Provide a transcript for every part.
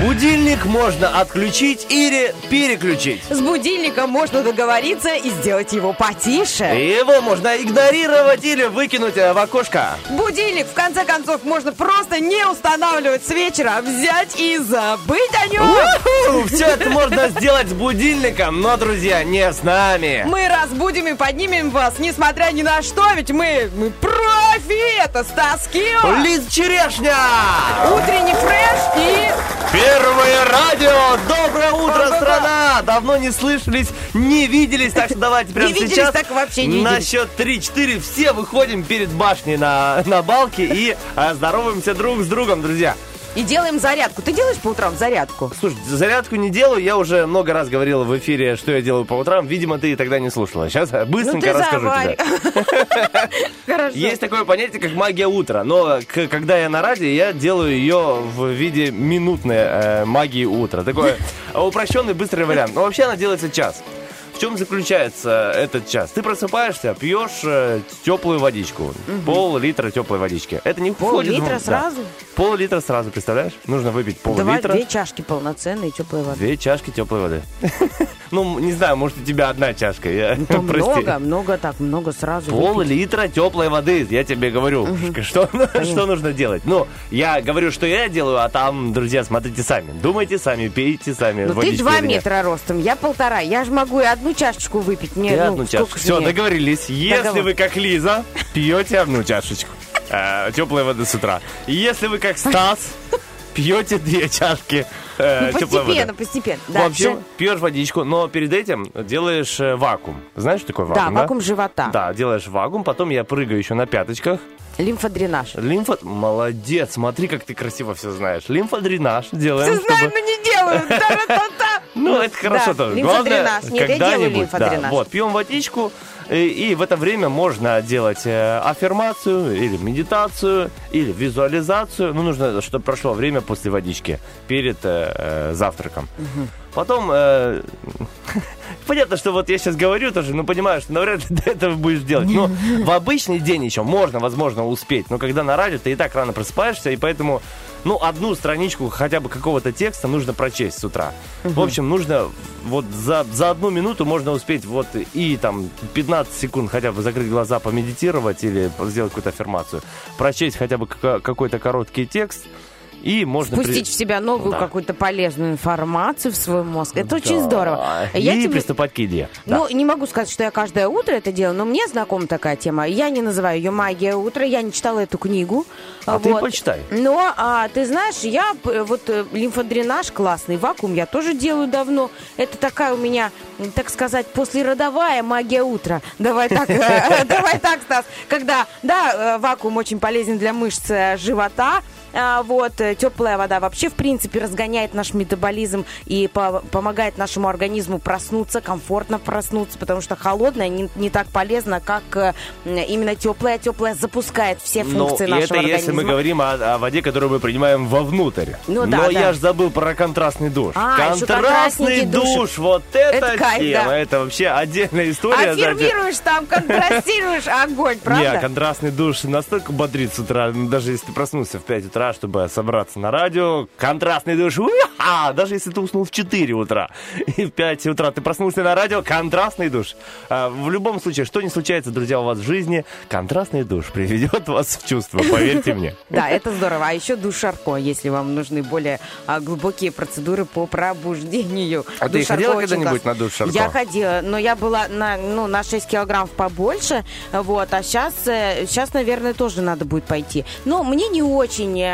Будильник можно отключить или переключить. С будильником можно договориться и сделать его потише. Его можно игнорировать или выкинуть э, в окошко. Будильник, в конце концов, можно просто не устанавливать с вечера, а взять и забыть о нем. Все это можно сделать с будильником, но, друзья, не с нами. Мы разбудим и поднимем вас, несмотря ни на что, ведь мы, мы профи! Это Стас Кио, Лиз Черешня! утренний фреш и... Первое радио! Доброе утро, страна! Давно не слышались, не виделись, так что давайте прямо Не виделись, сейчас так вообще не на виделись. счет 3-4 все выходим перед башней на, на балке и а, здороваемся друг с другом, друзья. И делаем зарядку. Ты делаешь по утрам зарядку? Слушай, зарядку не делаю, я уже много раз говорил в эфире, что я делаю по утрам. Видимо, ты тогда не слушала. Сейчас Ну быстренько ты расскажу заварь. тебе. Есть такое понятие, как магия утра, но когда я на радио, я делаю ее в виде минутной э, магии утра. Такой упрощенный, быстрый вариант. Но вообще она делается час. В чем заключается этот час? Ты просыпаешься, пьешь теплую водичку, пол-литра теплой водички. Это не входит в- Пол-литра да. сразу? Пол-литра сразу, представляешь? Нужно выпить пол-литра. две чашки полноценные теплой воды. Две чашки теплой воды. Ну, не знаю, может, у тебя одна чашка. Я, Ну, много, много так, много сразу. Пол-литра теплой воды, я тебе говорю, что, что нужно делать. Ну, я говорю, что я делаю, а там, друзья, смотрите сами. Думайте сами, пейте сами. Ну ты два метра ростом, я полтора. Я же могу и одну чашечку выпить. Мне, Ты ну, одну ж Все, мне? договорились. Если Договор. вы, как Лиза, пьете одну чашечку э, теплой воды с утра. Если вы, как Стас, пьете две чашки э, Ну, теплой воды. постепенно, постепенно. В Да, общем, всё. пьешь водичку, но перед этим делаешь э, вакуум. Знаешь, что такое да, вакуум? вакуум живота. Да, делаешь вакуум, потом я прыгаю еще на пяточках. Лимфодренаж. Лимфа... Молодец, смотри, как ты красиво все знаешь. Лимфодренаж делаем, знаешь, чтобы... но не делаю. Та-ра-та-та. Ну, это хорошо Да, тоже. Главное, когда-нибудь. Да, вот, пьем водичку, и, и в это время можно делать э, аффирмацию, или медитацию, или визуализацию. Ну, нужно, чтобы прошло время после водички, перед э, э, завтраком. Потом... э, Понятно, что вот я сейчас говорю тоже, но понимаю, что навряд ли ты этого будешь делать. Но в обычный день еще можно, возможно, успеть. Но когда на радио, ты и так рано просыпаешься, и поэтому, ну, одну страничку хотя бы какого-то текста нужно прочесть с утра. В общем, нужно вот за, за одну минуту можно успеть вот и там 15 секунд хотя бы закрыть глаза, помедитировать или сделать какую-то аффирмацию. Прочесть хотя бы какой-то короткий текст. И можно... при- Пустить в себя новую Да. какую-то полезную информацию в свой мозг. Это очень здорово. Да. Я и тебе- приступать к еде. Да. Ну, не могу сказать, что я каждое утро это делаю, но мне знакома такая тема. Я не называю ее «Магия утра», я не читала эту книгу. А ты почитай. Но, а, ты знаешь, я вот э, лимфодренаж классный, вакуум я тоже делаю давно. Это такая у меня, так сказать, послеродовая магия утра. Давай так, э, давай так, Стас. Когда, да, э, вакуум очень полезен для мышц живота, вот, э, теплая вода вообще, в принципе, разгоняет наш метаболизм и по- помогает нашему организму проснуться, комфортно проснуться, потому что холодная не, не так полезно, как э, именно теплая. Теплая запускает все Ну, функции и нашего это организма. если мы говорим о, о воде, которую мы принимаем вовнутрь. Ну да, Но да. я же забыл про контрастный душ. А, контрастный душ, вот это, Это кайф, тема, да. это вообще отдельная история. Аффирмируешь там, контрастируешь огонь, правда? Не, контрастный душ настолько бодрит с утра, ну, даже если ты проснулся в 5 утра, чтобы собраться на радио, контрастный душ, уя! даже если ты уснул в 4 утра, и в 5 утра ты проснулся на радио, контрастный душ. А, в любом случае, что не случается, друзья, у вас в жизни, контрастный душ приведет вас в чувство, поверьте мне. Да, это здорово. А еще душ Шарко, если вам нужны более а, глубокие процедуры по пробуждению. А ты ходила когда-нибудь на душ Шарко? Я ходила, но я была на, ну, на 6 килограмм побольше, вот, а сейчас, сейчас, наверное, тоже надо будет пойти. Но мне не очень...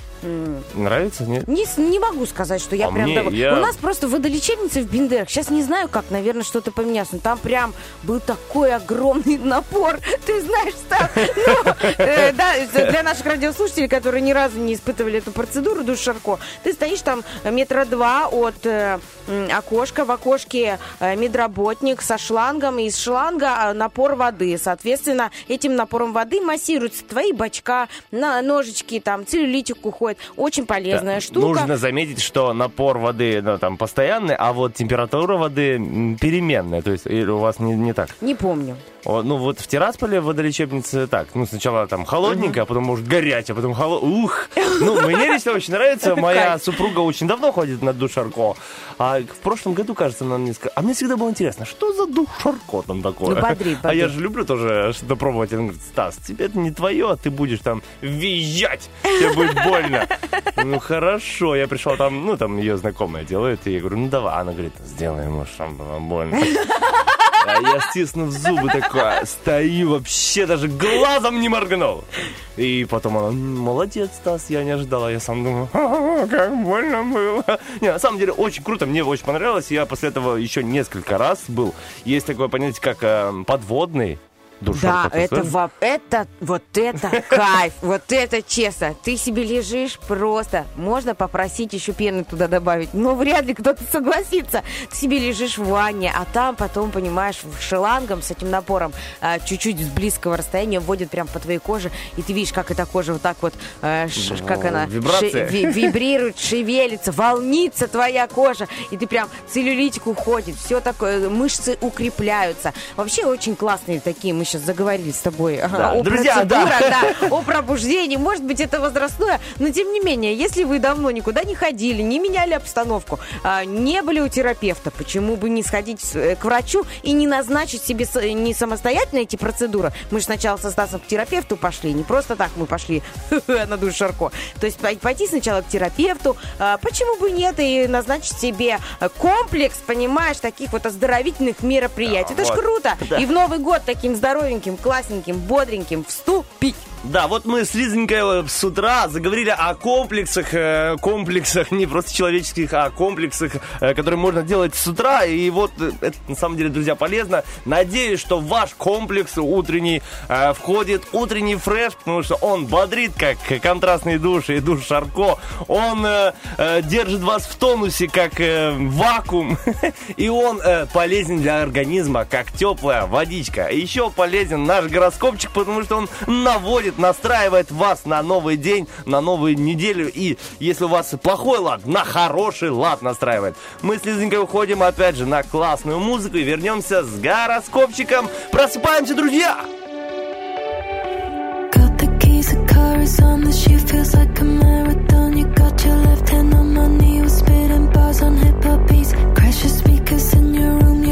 Нравится, нет? Не, не могу сказать, что я А прям... мне- такой- я- У нас просто водолечебница в Бендерах. Сейчас не знаю, как, наверное, что-то поменялось. Но там прям был такой огромный напор. Ты знаешь, там... ну, э, да, для наших радиослушателей, которые ни разу не испытывали эту процедуру душ Шарко, ты стоишь там метра два от э, окошка. В окошке э, медработник со шлангом. Из шланга э, напор воды. Соответственно, этим напором воды массируются твои бачка, ножички, там, целлюлитик уходит. Очень полезная Да. штука. Нужно заметить, что напор воды ну, там постоянный, а вот температура воды переменная. То есть у вас не, не так? Не помню. Ну вот в Тирасполе в водолечебнице так. Ну сначала там холодненько, а потом может горячее, а потом холод... Ух! Ну, мне лично очень нравится. Моя супруга очень давно ходит на душ Шарко. А в прошлом году, кажется, она мне сказала... А мне всегда было интересно, что за душ Шарко там такое? Ну, бодрит, А я же люблю тоже что-то пробовать. Она говорит, Стас, тебе это не твое, а ты будешь там визжать. Тебе будет больно. Ну, хорошо. Я пришел там, ну, там ее знакомая делает. И я говорю, ну, давай. Она говорит, сделай ему, чтобы было больно. А я, стиснув зубы, такой, стою, вообще даже глазом не моргнул. И потом она, «М, молодец, Стас, я не ожидала. Я сам думаю, «Ха-ха, как больно было. Не, на самом деле, очень круто, мне очень понравилось. Я после этого еще несколько раз был. Есть такое понятие, как э, подводный душ. Да, это, во- это, вот это кайф, вот это честно. Ты себе лежишь просто, можно попросить еще пены туда добавить, но вряд ли кто-то согласится. Ты себе лежишь в ванне, а там потом, понимаешь, шлангом с этим напором а, чуть-чуть с близкого расстояния вводит прям по твоей коже, и ты видишь, как эта кожа вот так вот, э, как она, вибрирует, шевелится, волнится твоя кожа, и ты прям целлюлитик уходит, все такое, мышцы укрепляются. Вообще очень классные такие, мы сейчас заговорили с тобой Да, о друзья, да. процедурах, да, о пробуждении. Может быть, это возрастное, но тем не менее, если вы давно никуда не ходили, не меняли обстановку, а, не были у терапевта, почему бы не сходить э, к врачу и не назначить себе не самостоятельно эти процедуры? Мы же сначала со Стасом к терапевту пошли, не просто так мы пошли на душ Шарко. То есть пой- пойти сначала к терапевту, а, почему бы нет, и назначить себе комплекс, понимаешь, таких вот оздоровительных мероприятий. Да, Это ж круто. Да. И в Новый год таким здоровеньким, классненьким, бодреньким вступить. Да, вот мы с Лизонькой э, с утра заговорили о комплексах, э, комплексах, не просто человеческих, а комплексах, э, которые можно делать с утра. И вот это на самом деле, друзья, полезно. Надеюсь, что ваш комплекс утренний входит утренний фреш, потому что он бодрит, как контрастный душ и душ Шарко. Он держит вас в тонусе, как вакуум. И он полезен для организма, как теплая водичка. Еще полезен наш гороскопчик, потому что он наводит, настраивает вас на новый день, на новую неделю. И если у вас плохой лад, на хороший лад настраивает. Мы с Лизонькой уходим опять же на классную музыку и вернемся с гороскопчиком. Просыпаемся, друзья!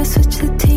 Switch the TV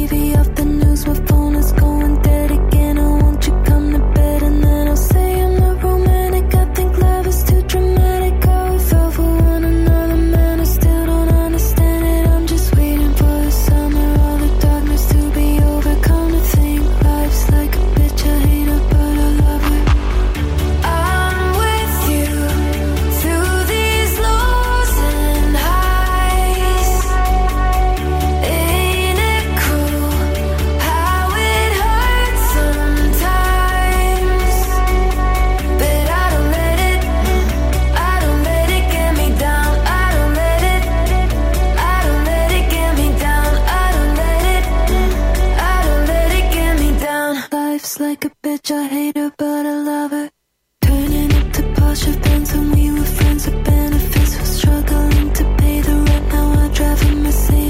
Life's like a bitch, I hate her, but I love her. Turning up to Porsche Benz when we were friends with benefits. Was struggling to pay the rent. Now I drive a Mercedes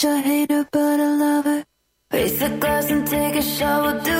such a hater, but a lover. Raise the glass and take a shower, dude.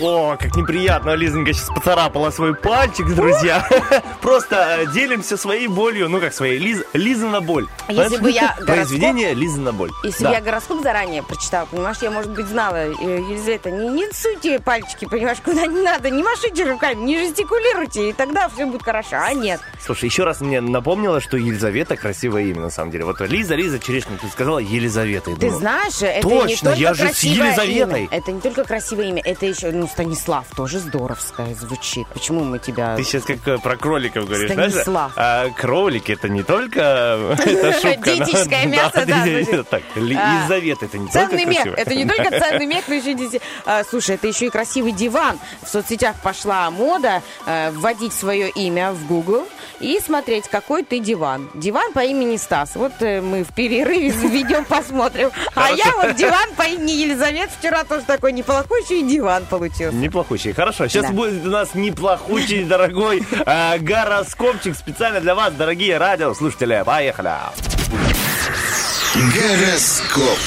О, как неприятно, Лизонька сейчас поцарапала свой пальчик, друзья. Просто э, делимся своей болью, ну как своей, Лиз, Лизана боль. Если бы я Произведение Лизана боль. Если Да. бы я гороскоп заранее прочитала, понимаешь, я, может быть, знала, э, Елизавета, не, не суйте пальчики, понимаешь, куда не надо, не машите руками, не жестикулируйте, и тогда все будет хорошо. А нет. Слушай, еще раз мне напомнила, что Елизавета красивое имя, на самом деле. Вот Лиза, Лиза Черешня, ты сказала Елизавета. Ты думаю, знаешь, это не Точно, только я же с Елизаветой. имя. Это не только красивое имя, это еще, ну, Станислав тоже здоровское звучит. Почему мы тебя... Ты сейчас как э, про кроликов говоришь, Станислав. знаешь? А, кролики это не только э, это Диетическое мясо, да. Так, Ли- А, Елизавета это не Ценный только мех. Это не только ценный мех, но еще дети. А, слушай, это еще и красивый диван. В соцсетях пошла мода э, вводить свое имя в Google и смотреть, какой ты диван. Диван по имени Стас. Вот мы в перерыве ведем, посмотрим. А я вот диван по имени Елизавета. Вчера тоже такой неплохой диван получился. Неплохучий. Хорошо, сейчас Да. будет у нас неплохучий, дорогой э, гороскопчик специально для вас, дорогие радиослушатели. Поехали. Гороскоп.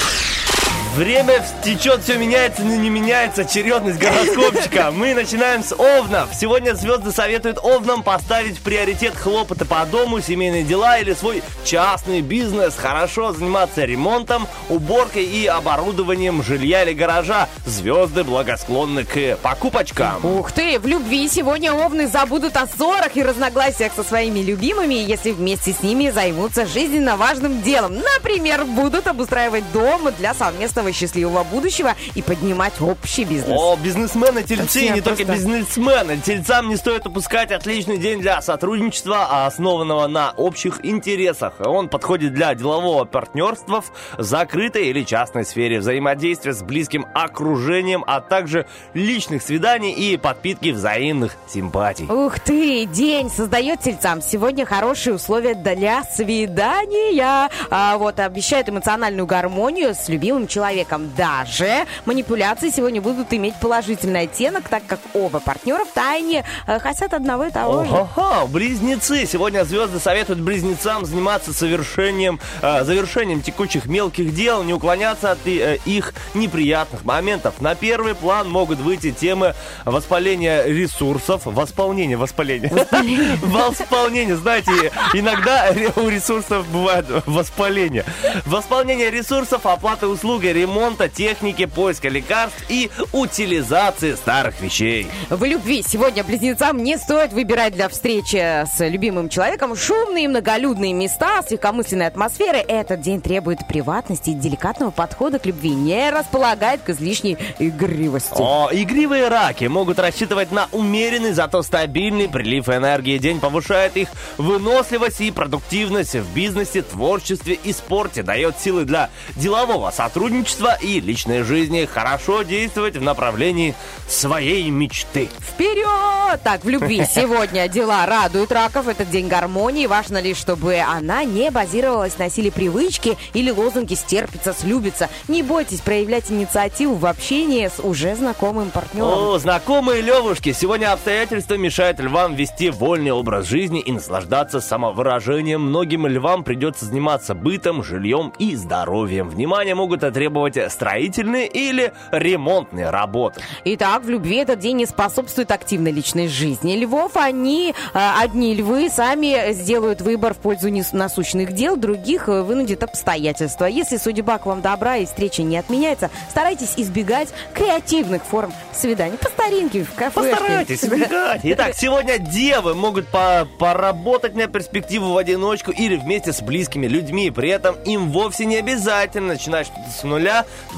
Время течет, все меняется, но не меняется очередность гороскопчика. Мы начинаем с Овнов. Сегодня звезды советуют Овнам поставить приоритет хлопоты по дому, семейные дела или свой частный бизнес. Хорошо заниматься ремонтом, уборкой и оборудованием жилья или гаража. Звезды благосклонны к покупочкам. Ух ты, в любви сегодня овны забудут о ссорах и разногласиях со своими любимыми, если вместе с ними займутся жизненно важным делом. Например, будут обустраивать дом для совместного счастливого будущего и поднимать общий бизнес. О, бизнесмены, тельцы, не только просто- бизнесмены. Тельцам не стоит упускать отличный день для сотрудничества, основанного на общих интересах. Он подходит для делового партнерства в закрытой или частной сфере, взаимодействия с близким окружением, а также личных свиданий и подпитки взаимных симпатий. Ух ты, день создает тельцам сегодня хорошие условия для свидания. А, вот обещают эмоциональную гармонию с любимым человеком. Даже манипуляции сегодня будут иметь положительный оттенок, так как оба партнера в тайне э, хотят одного и того же. Ага, близнецы. Сегодня звезды советуют близнецам заниматься совершением, э, завершением текучих мелких дел, не уклоняться от э, их неприятных моментов. На первый план могут выйти темы воспаления ресурсов, восполнения, воспаления. Восполнение, знаете, иногда у ресурсов бывает воспаление. Восполнение ресурсов, оплата услуги, ремонта, техники, поиска лекарств и утилизации старых вещей. В любви сегодня близнецам не стоит выбирать для встречи с любимым человеком шумные многолюдные места с легкомысленной атмосферой. Этот день требует приватности и деликатного подхода к любви, не располагает к излишней игривости. О, игривые раки могут рассчитывать на умеренный, зато стабильный прилив энергии. День повышает их выносливость и продуктивность в бизнесе, творчестве и спорте. Дает силы для делового сотрудничества и личной жизни. Хорошо действовать в направлении своей мечты. Вперед! Так, в любви сегодня дела радуют раков. Этот день гармонии. Важно лишь, чтобы она не базировалась на силе привычки или лозунге «стерпится, слюбится». Не бойтесь проявлять инициативу в общении с уже знакомым партнером. О, знакомые левушки, сегодня обстоятельства мешают львам вести вольный образ жизни и наслаждаться самовыражением. Многим львам придется заниматься бытом, жильем и здоровьем. Внимание могут отребовать попробовать строительные или ремонтные работы. Итак, в любви этот день не способствует активной личной жизни. Львов, они, э, одни львы, сами сделают выбор в пользу насущных дел, других э, вынудит обстоятельства. Если судьба к вам добра и встреча не отменяется, старайтесь избегать креативных форм свиданий. По старинке, в кафе. Постарайтесь избегать. Итак, сегодня девы могут по- поработать на перспективу в одиночку или вместе с близкими людьми. При этом им вовсе не обязательно начинать что-то с нуля.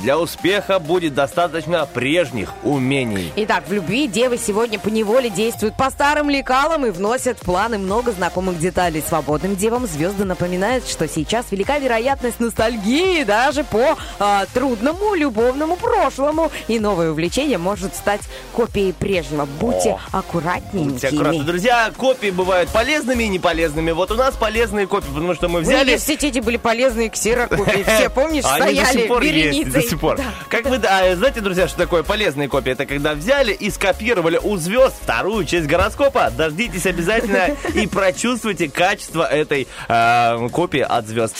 Для успеха будет достаточно прежних умений. Итак, в любви девы сегодня по неволе действуют по старым лекалам и вносят в планы много знакомых деталей. Свободным девам звезды напоминают, что сейчас велика вероятность ностальгии даже по а, трудному любовному прошлому. И новое увлечение может стать копией прежнего. Будьте О. аккуратненькими. Будьте аккуратны, друзья. Копии бывают полезными и неполезными. Вот у нас полезные копии, потому что мы взяли... университете были полезные ксерокопии. Все, помнишь, до стояли пор есть, до сих пор. Да. Как вы, а, знаете, друзья, что такое полезные копии? Это когда взяли и скопировали у звезд вторую часть гороскопа. Дождитесь обязательно и прочувствуйте качество этой э, копии от звезд.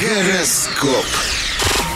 Гороскоп.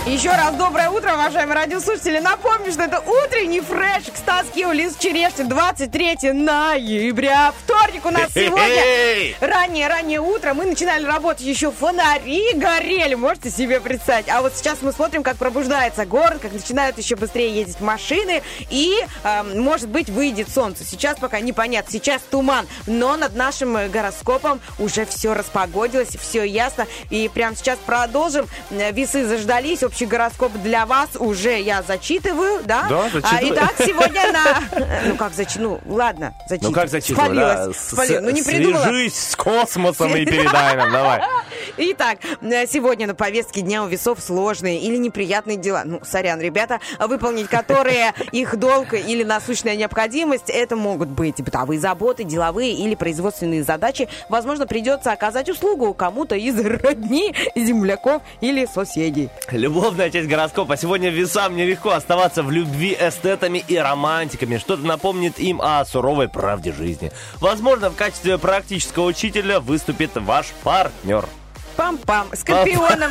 Еще раз доброе утро, уважаемые радиослушатели. Напомню, что это утренний фреш к Стаске Улис Черешни 23 ноября. Вторник у нас сегодня. Хе-хей! Раннее-раннее утро. Мы начинали работать, еще фонари горели, можете себе представить. А вот сейчас мы смотрим, как пробуждается город, как начинают еще быстрее ездить машины. И, эм, может быть, выйдет солнце. Сейчас пока непонятно. Сейчас туман. Но над нашим э, гороскопом уже все распогодилось, все ясно. И прямо сейчас продолжим. Э, Весы заждались. Общий гороскоп для вас уже я зачитываю, да? Да, А, зачитывай. итак, сегодня на... Ну, как зачитываю? Ну, ладно, зачитываю. Ну как зачитывать? Спалилась. да? Спалилась. Ну, не придумала. Свяжись с космосом и передай нам, давай. Итак, сегодня на повестке дня у весов сложные или неприятные дела. Ну, сорян, ребята, выполнить которые их долг или насущная необходимость, это могут быть бытовые заботы, деловые или производственные задачи. Возможно, придется оказать услугу кому-то из родни, земляков или соседей. Любовная часть гороскопа. Сегодня весам нелегко оставаться в любви эстетами и романтиками. Что-то напомнит им о суровой правде жизни. Возможно, в качестве практического учителя выступит ваш партнер. Пам-пам, скорпионом.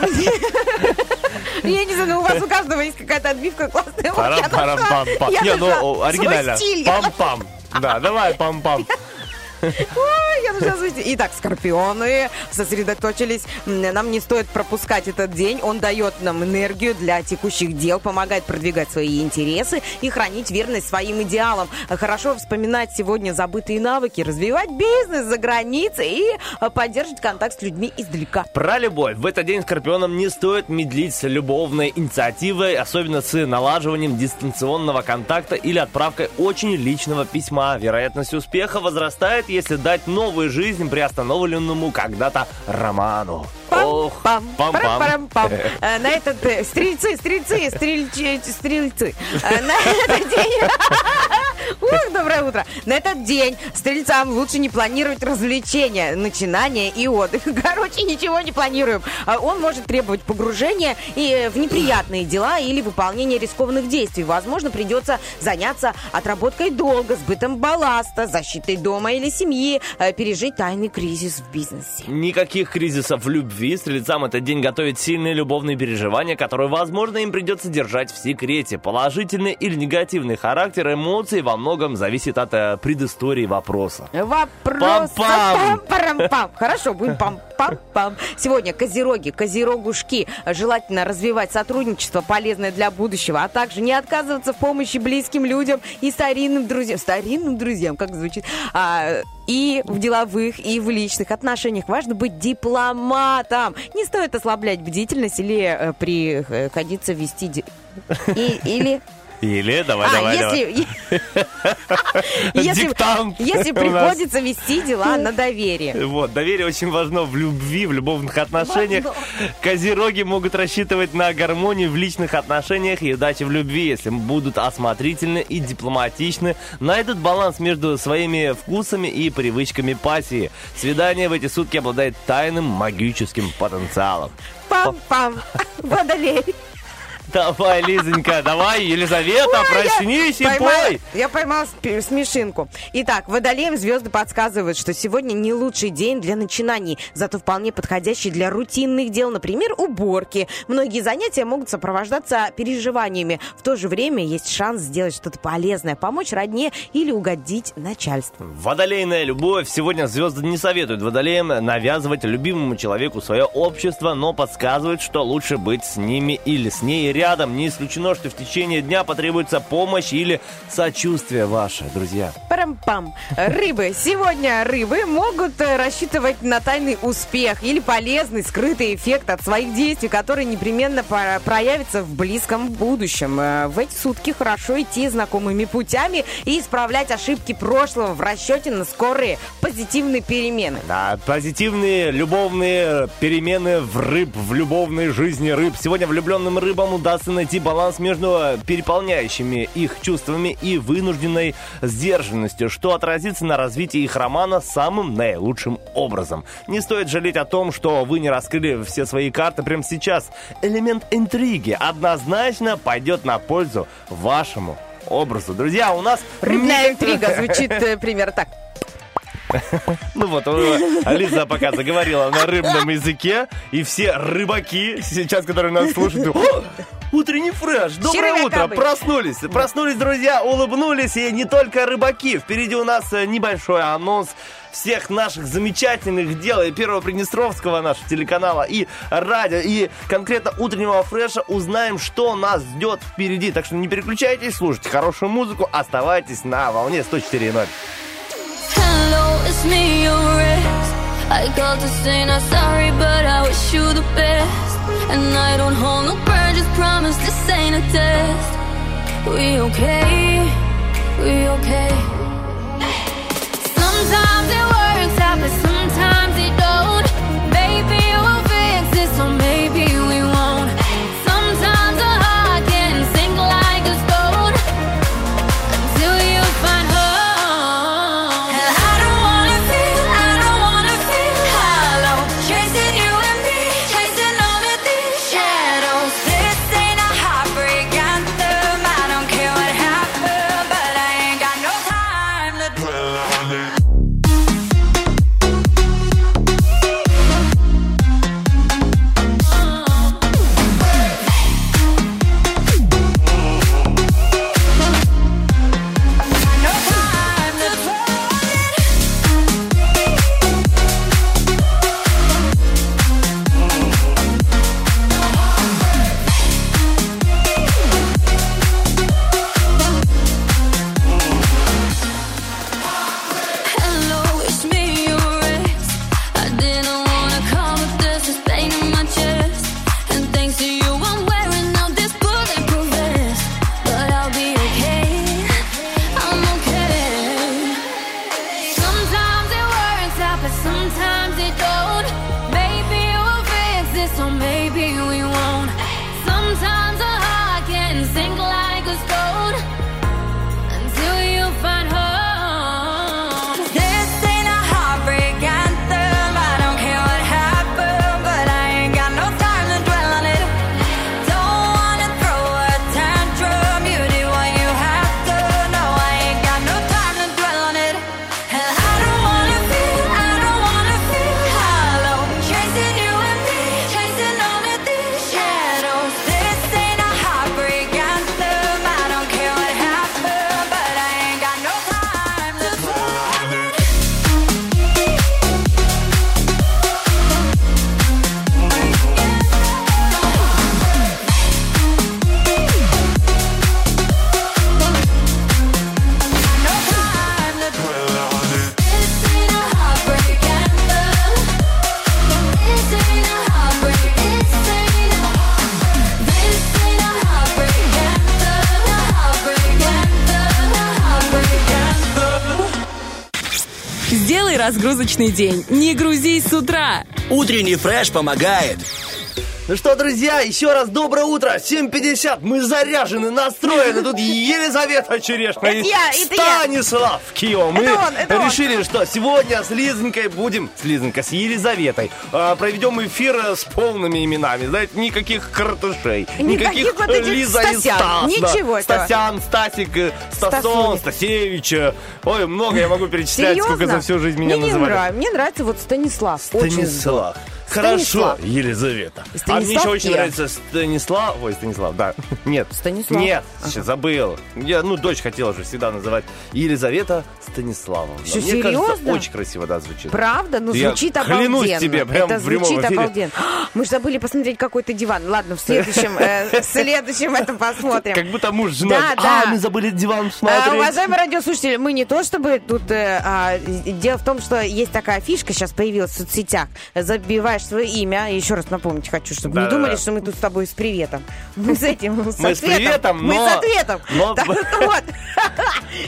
Я не знаю, у вас у каждого есть какая-то отбивка классная. Парам-парам-пам-пам. Не, ну оригинально. Пам-пам. Да, давай пам-пам. Я должна выйти. Итак, скорпионы сосредоточились. Нам не стоит пропускать этот день. Он дает нам энергию для текущих дел, помогает продвигать свои интересы и хранить верность своим идеалам. Хорошо вспоминать сегодня забытые навыки, развивать бизнес за границей и поддерживать контакт с людьми издалека. Про любовь. В этот день скорпионам не стоит медлить с любовной инициативой, особенно с налаживанием дистанционного контакта или отправкой очень личного письма. Вероятность успеха возрастает, если дать новую жизнь приостановленному когда-то роману. Ох, Пам, пам-пам. парам-парам-пам. Э, На этот... э, Стрельцы, стрельцы, стрельчи- стрельцы. Э, На этот день... Ух, доброе утро. На этот день стрельцам лучше не планировать развлечения, начинания и отдых. Короче, ничего не планируем. Он может требовать погружения и в неприятные дела или выполнения рискованных действий. Возможно, придется заняться отработкой долга, сбытом балласта, защитой дома или семьи, э, пережить тайный кризис в бизнесе. Никаких кризисов в любви. Стрельцам этот день готовит сильные любовные переживания, которые, возможно, им придется держать в секрете. Положительный или негативный характер эмоций во многом зависит от э, предыстории вопроса. Вопрос. Пам-пам. Пам-парам-пам. Хорошо, будем пам-пам-пам. Сегодня козероги, козерогушки. Желательно развивать сотрудничество, полезное для будущего, а также не отказываться в помощи близким людям и старинным друзьям. Старинным друзьям, как звучит? А, и в деловых, и в личных отношениях важно быть дипломатом. Не стоит ослаблять бдительность или э, приходиться вести... И, или... Или, давай, А, давай, давай. если, если, Диктант если нас. приходится вести дела на доверие. Вот, доверие очень важно в любви, в любовных отношениях. Козероги могут рассчитывать на гармонию в личных отношениях и удачи в любви, если будут осмотрительны и дипломатичны, найдут баланс между своими вкусами и привычками пассии. Свидание в эти сутки обладает тайным магическим потенциалом. Пам-пам. Водолей. Давай, Лизонька, давай, Елизавета, Ой, я проснись и поймала- пой. Я поймала смешинку. Итак, водолеям звезды подсказывают, что сегодня не лучший день для начинаний, зато вполне подходящий для рутинных дел, например, уборки. Многие занятия могут сопровождаться переживаниями. В то же время есть шанс сделать что-то полезное, помочь родне или угодить начальству. Водолейная любовь. Сегодня звезды не советуют водолеям навязывать любимому человеку свое общество, но подсказывают, что лучше быть с ними или с ней рядом. Не исключено, что в течение дня потребуется помощь или сочувствие ваше, друзья. Парам-пам. Рыбы. Сегодня рыбы могут э, рассчитывать на тайный успех или полезный скрытый эффект от своих действий, который непременно проявится в близком будущем. Э, В эти сутки хорошо идти знакомыми путями и исправлять ошибки прошлого в расчете на скорые позитивные перемены. Да, позитивные любовные перемены в рыб, в любовной жизни рыб. Сегодня влюбленным рыбам удастся найти баланс между переполняющими их чувствами и вынужденной сдержанностью, что отразится на развитии их романа самым наилучшим образом. Не стоит жалеть о том, что вы не раскрыли все свои карты прямо сейчас. Элемент интриги однозначно пойдет на пользу вашему образу. Друзья, у нас... Рыбная интрига звучит э, примерно так. Ну вот, Лиза пока заговорила на рыбном языке, и все рыбаки сейчас, которые нас слушают, «О, утренний фреш, доброе Щербака утро, проснулись, проснулись, друзья, улыбнулись, и не только рыбаки, впереди у нас э, небольшой анонс всех наших замечательных дел и Первого Приднестровского нашего телеканала и радио, и конкретно утреннего фреша. Узнаем, что нас ждет впереди. Так что не переключайтесь, слушайте хорошую музыку, оставайтесь на волне 104.0. Hello, it's me, your ex. I called to say not sorry, but I wish you the best. And I don't hold no grudges, promise this ain't a test. We okay? We okay? Sometimes it разгрузочный день. Не грузись с утра. Утренний фреш помогает. Ну что, друзья, еще раз доброе утро. 7.50. Мы заряжены, настроены. Тут Елизавета Черешна и Это я, это я. Станислав Кио. Мы Это он, это он. решили, что сегодня с Лизонькой будем... С Лизонькой, с Елизаветой. а, проведем эфир э, с полными именами. Знаете, никаких картышей. Никаких вот этих Лиза и Стасян. Стас. да. Ничего этого. Стасян, Стасик, э, Стасон. Стасевич. э, Ой, много я могу перечислять, Серьезно? сколько за всю жизнь меня мне не называли. нравится. Мне нравится вот Станислав. Очень Станислав. Хорошо, Станислав. Елизавета. а Станислав мне еще очень нравится Станислав. Ой, Станислав, да. Нет. Станислав. Нет, сейчас забыл. Я, ну, дочь хотела же всегда называть Елизавета Станиславовна. Что, Мне серьезно? кажется, очень красиво, да, звучит. Правда? Ну, Я звучит клянусь обалденно. тебе, прям Это в прямом звучит эфире. обалденно. Мы же забыли посмотреть какой-то диван. Ладно, в следующем, э, в следующем это посмотрим. Как будто муж с женой. Да, а, да. мы забыли диван А, смотреть. уважаемые радиослушатели, мы не то чтобы тут... э, а, дело в том, что есть такая фишка, сейчас появилась в соцсетях. Забиваешь свое имя. Еще раз напомнить хочу, чтобы не Да-да-да. думали, что мы тут с тобой с приветом. Мы с этим, с Мы с ответом. приветом, Мы но- с ответом. но- Так вот.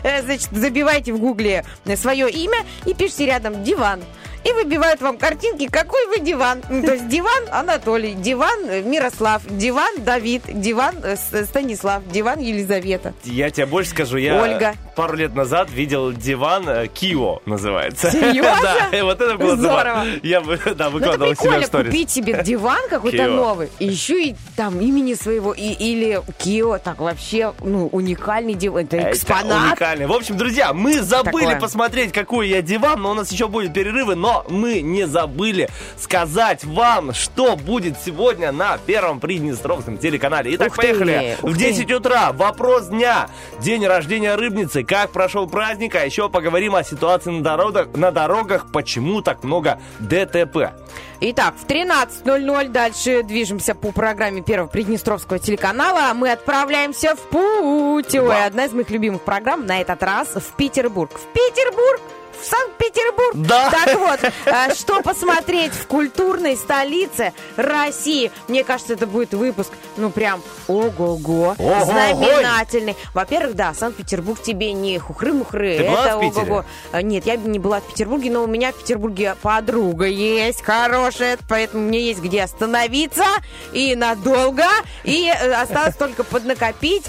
Значит, забивайте в гугле свое имя и пишите рядом «диван». И выбивают вам картинки, какой вы диван. Ну, То есть диван Анатолий, диван э, Мирослав, диван Давид, диван э, Станислав, диван Елизавета. Я тебе больше скажу, я Ольга. пару лет назад видел диван э, Кио называется. Серьезно? Да, вот это было Здорово. Я бы, да, Ну выкладывал себя в сторис. купить себе диван какой-то новый, и еще и там имени своего, и, или Кио, так вообще, ну, уникальный диван, это Это экспонат. уникально. В общем, друзья, мы забыли Такое. посмотреть, какой я диван, но у нас еще будет перерывы, но мы не забыли сказать вам, что будет сегодня на первом Приднестровском телеканале. Итак, Ух ты, поехали. ух В ты. 10 утра вопрос дня. День рождения рыбницы. Как прошел праздник, а еще поговорим о ситуации на дорогах, на дорогах почему так много ДТП. Итак, в 13.00 дальше движемся по программе Первого Приднестровского телеканала. Мы отправляемся в путь. Ой, одна из моих любимых программ на этот раз в Петербург. В Петербург! В Санкт-Петербург! Да. Так вот, а, что посмотреть в культурной столице России? Мне кажется, это будет выпуск, ну прям ого-го, знаменательный. Во-первых, да, Санкт-Петербург тебе не хухры-мухры. Ты была это в Питере? ого-го. А, Нет, я не была в Петербурге, но у меня в Петербурге подруга есть хорошая, поэтому мне есть где остановиться и надолго, и э, осталось только поднакопить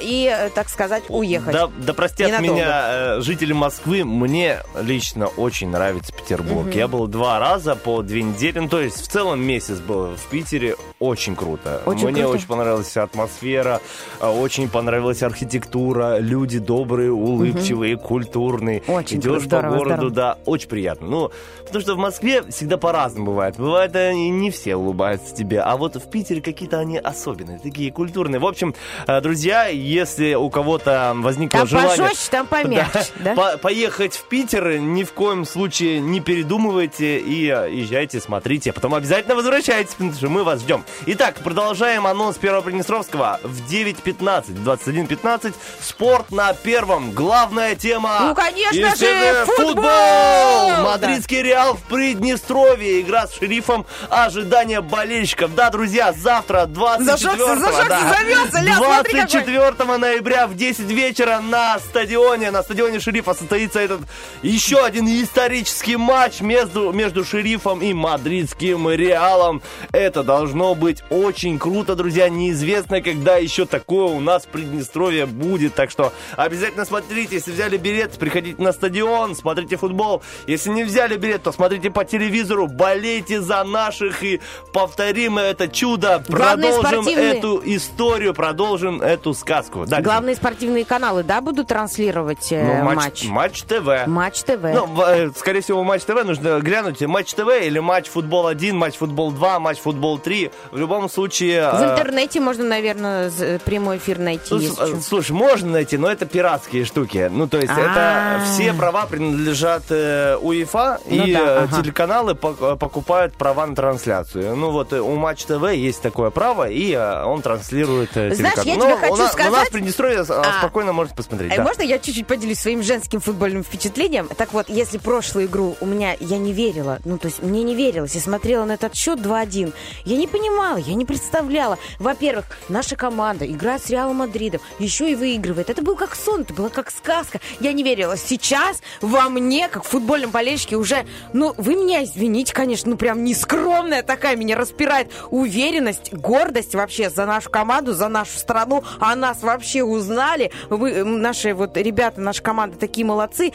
и, э, так сказать, уехать. Да, да простят меня э, жители Москвы, мне лично очень нравится Петербург. Я был два раза по две недели, ну, то есть в целом месяц был в Питере. Очень круто. Очень мне круто. очень понравилась атмосфера, э, очень понравилась архитектура, люди добрые, улыбчивые, культурные. Очень Идешь круто, здорово, по городу, здорово. да, очень приятно. Ну, потому что в Москве всегда по-разному бывает. Бывает, э, и не все улыбаются тебе, а вот в Питере какие-то они особенные, такие культурные. В общем, э, друзья, если у кого-то возникло Там желание... пожестче, там помягче, да? По- поехать в Питер ни в коем случае не передумывайте и э, езжайте, смотрите. Потом обязательно возвращайтесь, потому что мы вас ждем. Итак, продолжаем анонс Первого Приднестровского. В 9.15, в 21.15 спорт на первом. Главная тема. Ну, конечно же, футбол! футбол! Мадридский Реал в Приднестровье. Игра с шерифом. Ожидание болельщиков. Да, друзья, завтра 24 Зажегся, зажегся, да, завелся, ля, смотри какой. 24 ноября в 10 вечера на стадионе, на стадионе Шерифа состоится этот еще один исторический матч между, между Шерифом и Мадридским Реалом. Это должно быть очень круто, друзья. Неизвестно, когда еще такое у нас в Приднестровье будет. Так что обязательно смотрите. Если взяли билет, приходите на стадион, смотрите футбол. Если не взяли билет, то смотрите по телевизору, болейте за наших и повторим это чудо. Продолжим спортивные- эту историю, продолжим эту сказку. Дальше. Главные спортивные каналы, да, будут транслировать э, Ну, матч? матч ТВ. Матч ТВ. Ну, в- э, скорее всего, матч ТВ нужно глянуть. Матч ТВ или матч футбол 1, матч футбол 2, матч футбол 3. В любом случае... В э, интернете можно, наверное, з- прямой эфир найти. Ну. Слушай, можно найти, но это пиратские штуки. Ну, то есть, это А. все права принадлежат э, УЕФА, Ну и да, э, ага. телеканалы пок- э, покупают права на трансляцию. Ну, вот э, у Матч ТВ есть такое право, и э, он транслирует э, Знаешь, телеканал. я Но тебе у хочу нас- У нас сказать- в Приднестровье э, А. спокойно можете посмотреть. Э, да. Можно я чуть-чуть поделюсь своим женским футбольным впечатлением? Так вот, если прошлую игру у меня, я не верила, ну, то есть мне не верилось, я смотрела на этот счет 2-1, я не понимала, я не представляла. Во-первых, наша команда играет с Реалом Мадридом, еще и выигрывает. Это был как сон, это было как сказка. Я не верила. Сейчас во мне, как в футбольном болельщике, уже, ну, вы меня извините, конечно, ну, прям нескромная такая, меня распирает уверенность, гордость вообще за нашу команду, за нашу страну. А нас вообще узнали. Вы, э, наши вот ребята, наша команда такие молодцы.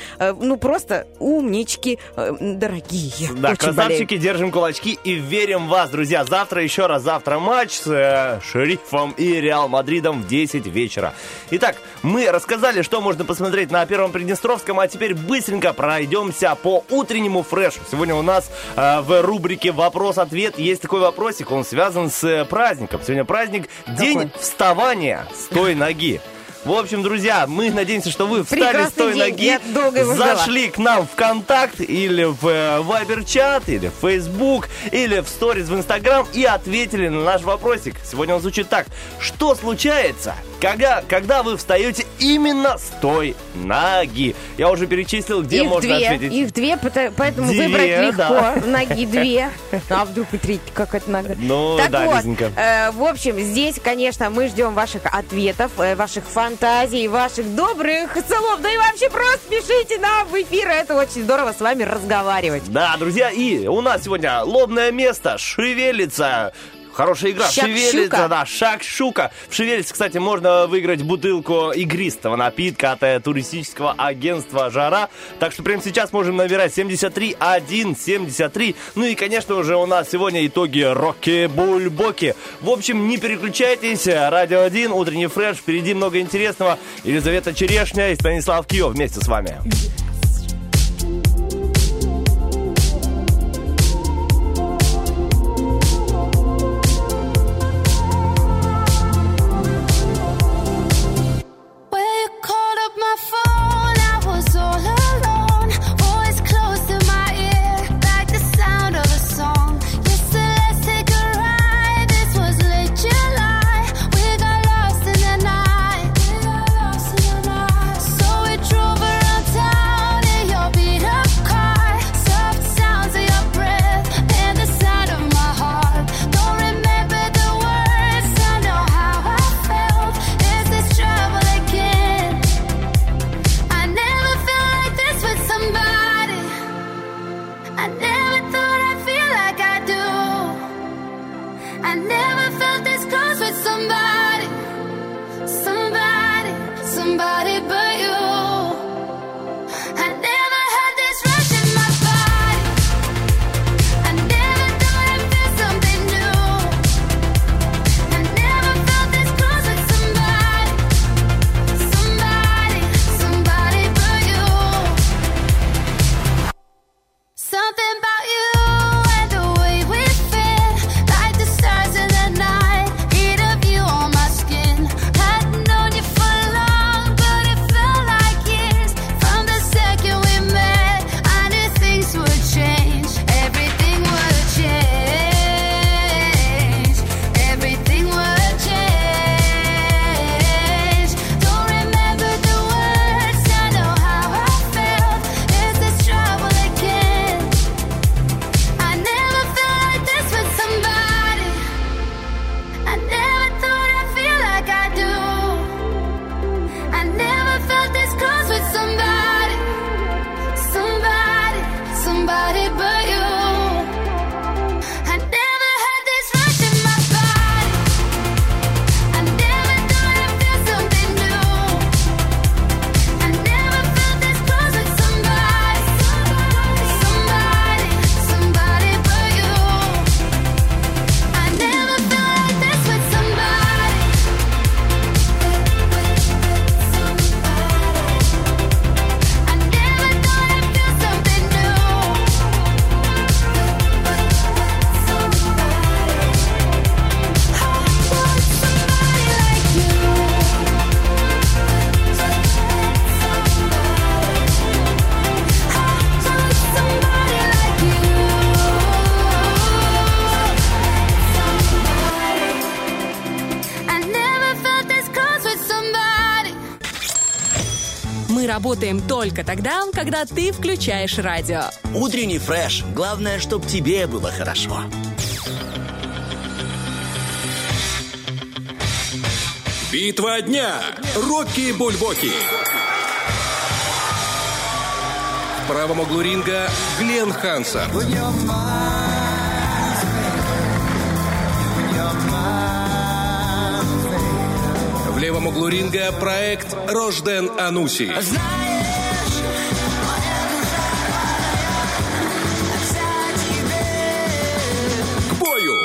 Ну, просто умнички, э, дорогие. Да, Очень болею. красавчики, держим кулачки и верим в вас, друзья. Завтра еще раз, завтра матч с э, Шерифом и Реал Мадридом в 10 вечера. Итак, мы рассказали, что можно посмотреть на Первом Приднестровском, а теперь быстренько пройдемся по утреннему фрешу. Сегодня у нас э, в рубрике «Вопрос-ответ» есть такой вопросик, он связан с э, праздником. Сегодня праздник День вставания с той ноги. В общем, друзья, мы надеемся, что вы встали с Прекрасный той день. ноги, ждала. зашли к нам в контакт или в э, Вайбер-чат, или в Facebook, или в сторис в Инстаграм и ответили на наш вопросик. Сегодня он звучит так. Что случается, когда, когда вы встаете именно с той ноги? Я уже перечислил, где их можно две, ответить. их две, поэтому Две, выбрать легко. да. Ноги две. А вдруг и третья какая-то нога. Ну, так да, вот, э, в общем, здесь, конечно, мы ждем ваших ответов, э, ваших фантазий, ваших добрых слов. Да и вообще просто пишите нам в эфир. Это очень здорово с вами разговаривать. Да, друзья, и у нас сегодня лобное место шевелится. Хорошая игра. Шакшука. Шевелится, да, шакшука. В Шевелице, кстати, можно выиграть бутылку игристого напитка от э, туристического агентства «Жара». Так что прямо сейчас можем набирать 73 1 73. Ну и, конечно, уже у нас сегодня итоги Рокки-Бульбоки. В общем, не переключайтесь. Радио 1, утренний фреш. Впереди много интересного. Елизавета Черешня и Станислав Киев вместе с вами. работаем только тогда, когда ты включаешь радио. Утренний фреш. Главное, чтобы тебе было хорошо. Битва дня. Рокки Бульбоки. В правом углу ринга Глен Хансон. Левом углу ринга проект Рожден Ануси. К бою!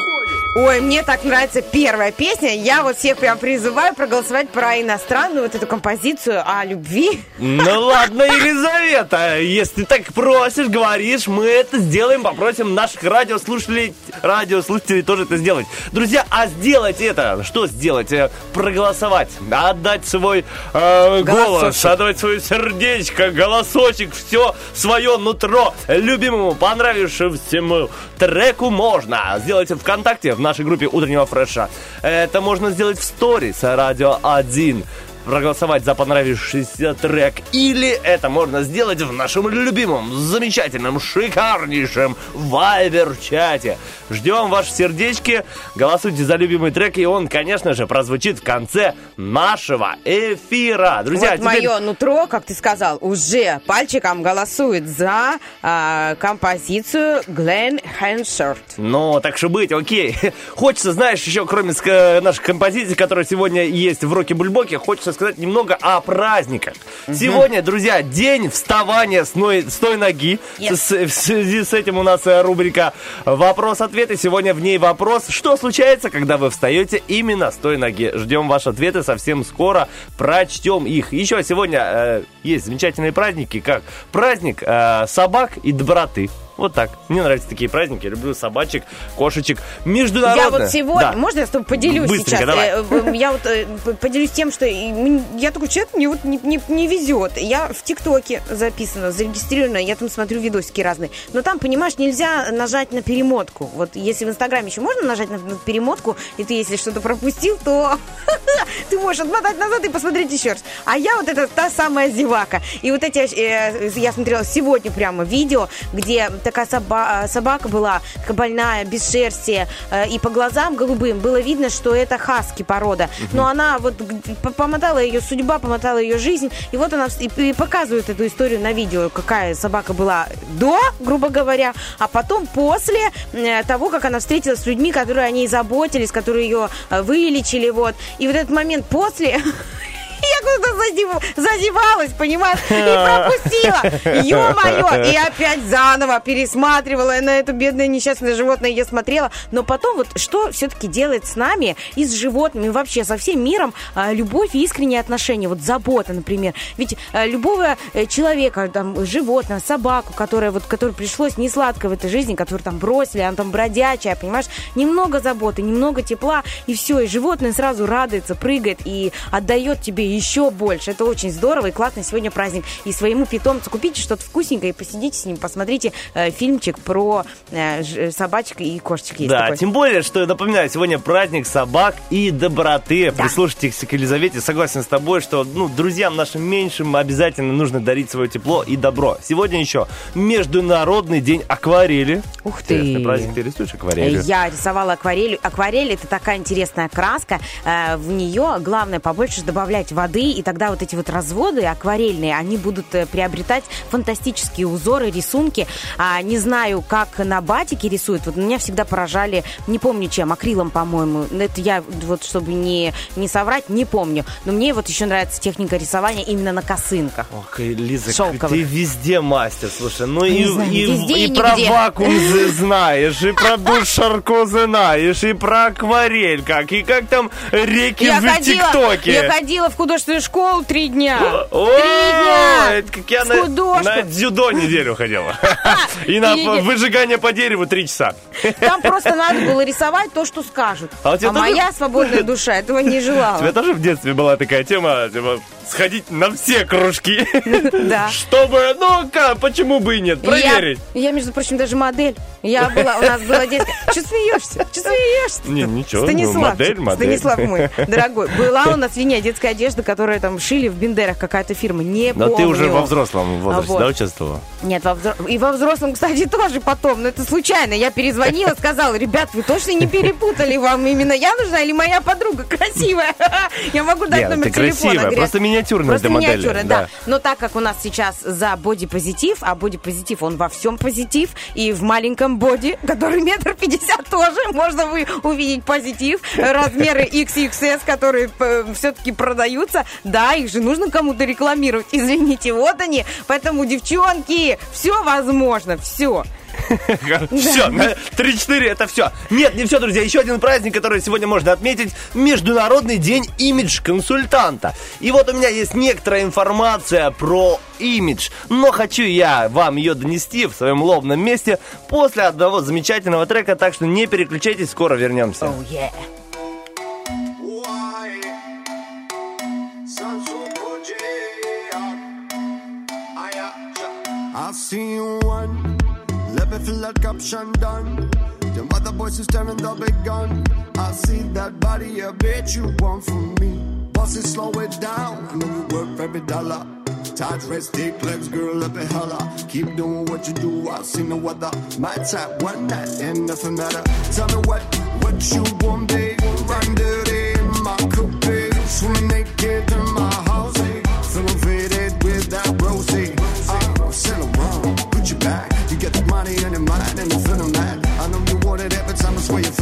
Ой, мне так нравится первая песня. Я вот всех прям призываю проголосовать про иностранную вот эту композицию о любви. Ну ладно, Елизавета, если ты так просишь, говоришь, мы это сделаем, попросим наших радиослушателей, радиослушателей тоже это сделать. Друзья, а сделать это, что сделать? Э, Проголосовать, отдать свой э, голос, отдать свое сердечко, голосочек, все свое нутро любимому, понравившемуся треку можно сделать ВКонтакте, в нашей группе утреннего фреша. Это можно сделать в сторис Радио 1 проголосовать за понравившийся трек. Или это можно сделать в нашем любимом, замечательном, шикарнейшем Вайбер-чате. Ждем ваши сердечки, голосуйте за любимый трек, и он, конечно же, прозвучит в конце нашего эфира. Друзья, вот теперь- мое нутро, как ты сказал, уже пальчиком голосует за а, композицию Глен Хэншерт. Ну, так что быть, окей. Хочется, знаешь, еще кроме наших композиций, которые сегодня есть в Роке Бульбоке, хочется сказать немного о праздниках. Сегодня, друзья, день вставания с, ной- с той ноги. Yes. С- в связи с этим у нас э, рубрика «Вопрос-ответ», и сегодня в ней вопрос, что случается, когда вы встаете именно с той ноги. Ждем ваши ответы совсем скоро, прочтем их. Еще сегодня э, есть замечательные праздники, как праздник э, собак и доброты. Вот так. Мне нравятся такие праздники. Я люблю собачек, кошечек. Международные. Я вот сегодня, Да. можно я с тобой поделюсь Быстренько, сейчас? давай. Э, Я вот э, поделюсь тем, что я такой человек, мне вот не, не- не везет. Я в ТикТоке записана, зарегистрирована, я там смотрю видосики разные. Но там, понимаешь, нельзя нажать на перемотку. Вот если в Инстаграме еще можно нажать на, на перемотку, и ты если что-то пропустил, то ты можешь отмотать назад и посмотреть еще раз. А я вот это та самая зевака. И вот эти, э, я смотрела сегодня прямо видео, где такая соба- собака была, больная, без шерсти, э, и по глазам голубым было видно, что это хаски порода. Но она вот помотала ее судьба, помотала ее жизнь, и вот она и показывает эту историю на видео, какая собака была до, грубо говоря, а потом после э, того, как она встретилась с людьми, которые о ней заботились, которые ее э, вылечили, вот. И вот этот момент после... Я куда-то зазевалась, понимаешь, и пропустила. Ё-моё! И опять заново пересматривала на это бедное несчастное животное, я смотрела. Но потом вот что все-таки делает с нами и с животными, вообще со всем миром а, любовь и искренние отношения, вот забота, например. Ведь а, любого э, человека, там, животного, собаку, которая вот, которой пришлось не сладко в этой жизни, которую там бросили, она там бродячая, понимаешь, немного заботы, немного тепла, и все, и животное сразу радуется, прыгает и отдает тебе еще больше. Это очень здорово и классно. Сегодня праздник. И своему питомцу купите что-то вкусненькое и посидите с ним, посмотрите э, фильмчик про э, ж- собачек и кошечек. Есть Да, такой. тем более, что, напоминаю, сегодня праздник собак и доброты. Прислушайтесь к Елизавете. Согласен с тобой, что ну, друзьям нашим меньшим обязательно нужно дарить свое тепло и добро. Сегодня еще Международный день акварели. Ух ты. Интересный праздник. Ты рисуешь акварелью? Э, Я рисовала акварелью. Акварель это такая интересная краска. Э, В нее главное побольше добавлять воды, и тогда вот эти вот разводы акварельные, они будут э, приобретать фантастические узоры, рисунки. А, Не знаю, как на батике рисуют. Вот меня всегда поражали, не помню чем, акрилом, по-моему. Это я вот, чтобы не, не соврать, не помню. Но мне вот еще нравится техника рисования именно на косынках. Ох, Лиза, Шелковых. ты везде мастер, слушай. Ну и, Не знаю, и, везде и и про нигде. вакуум знаешь, и про душ Шарко знаешь, и про акварель как, и как там реки Я в ТикТоке. я ходила в художественную школу три дня. О, Три дня. это как я на, на дзюдо неделю ходила. И на выжигание по дереву три часа. Там просто надо было рисовать то, что скажут. А тоже- моя свободная душа этого не У тебя желала. тоже в детстве была такая тема, типа, сходить на все кружки, Да. чтобы, ну, ка, почему бы и нет, проверить. Я, я, между прочим, даже модель. Я была, у нас была детская... Че смеешься? Че смеешься? Не, ничего, ну, Станислав, модель, модель. Станислав мой, дорогой. Была у нас линия детская одежда, которую там шили в Бендерах какая-то фирма. Не Но помню. ты уже во взрослом возрасте, вот. да, участвовала? Нет, во взро- и во взрослом, кстати, тоже потом. Но это случайно. Я перезвонила, сказала, ребят, вы точно не перепутали? Вам именно я нужна или моя подруга красивая? Я могу дать Нет, номер ты телефона. красивая, Говорят, просто миниатюрная Просто ты модель. миниатюра, да. Но так как у нас сейчас за бодипозитив, а бодипозитив, он во всем позитив, и в маленьком боди, который метр пятьдесят тоже, можно вы увидеть позитив. Размеры XXS, которые все-таки продаются, да, их же нужно кому-то рекламировать. Извините, вот они. Поэтому, девчонки, все возможно, все. Все, 3-4 это все. Нет, не все, друзья. Еще один праздник, который сегодня можно отметить. Международный день имидж-консультанта. И вот у меня есть некоторая информация про имидж. Но хочу я вам ее донести в своем лобном месте после одного замечательного трека. Так что не переключайтесь, скоро вернемся. Oh, yeah. I see you one, me feel that caption done. Them other boys who staring the big gun. I see that body, a bet you want from me. Boss it, slow it down. I know you work for every dollar. Tight dress, stick legs, girl, up in hella. Keep doing what you do, I see no other. My type, one night, and nothing matter. Tell me what, what you want, babe. Run dirty in my coupe. Swim naked in my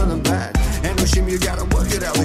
feeling bad. And no shame, you gotta work it out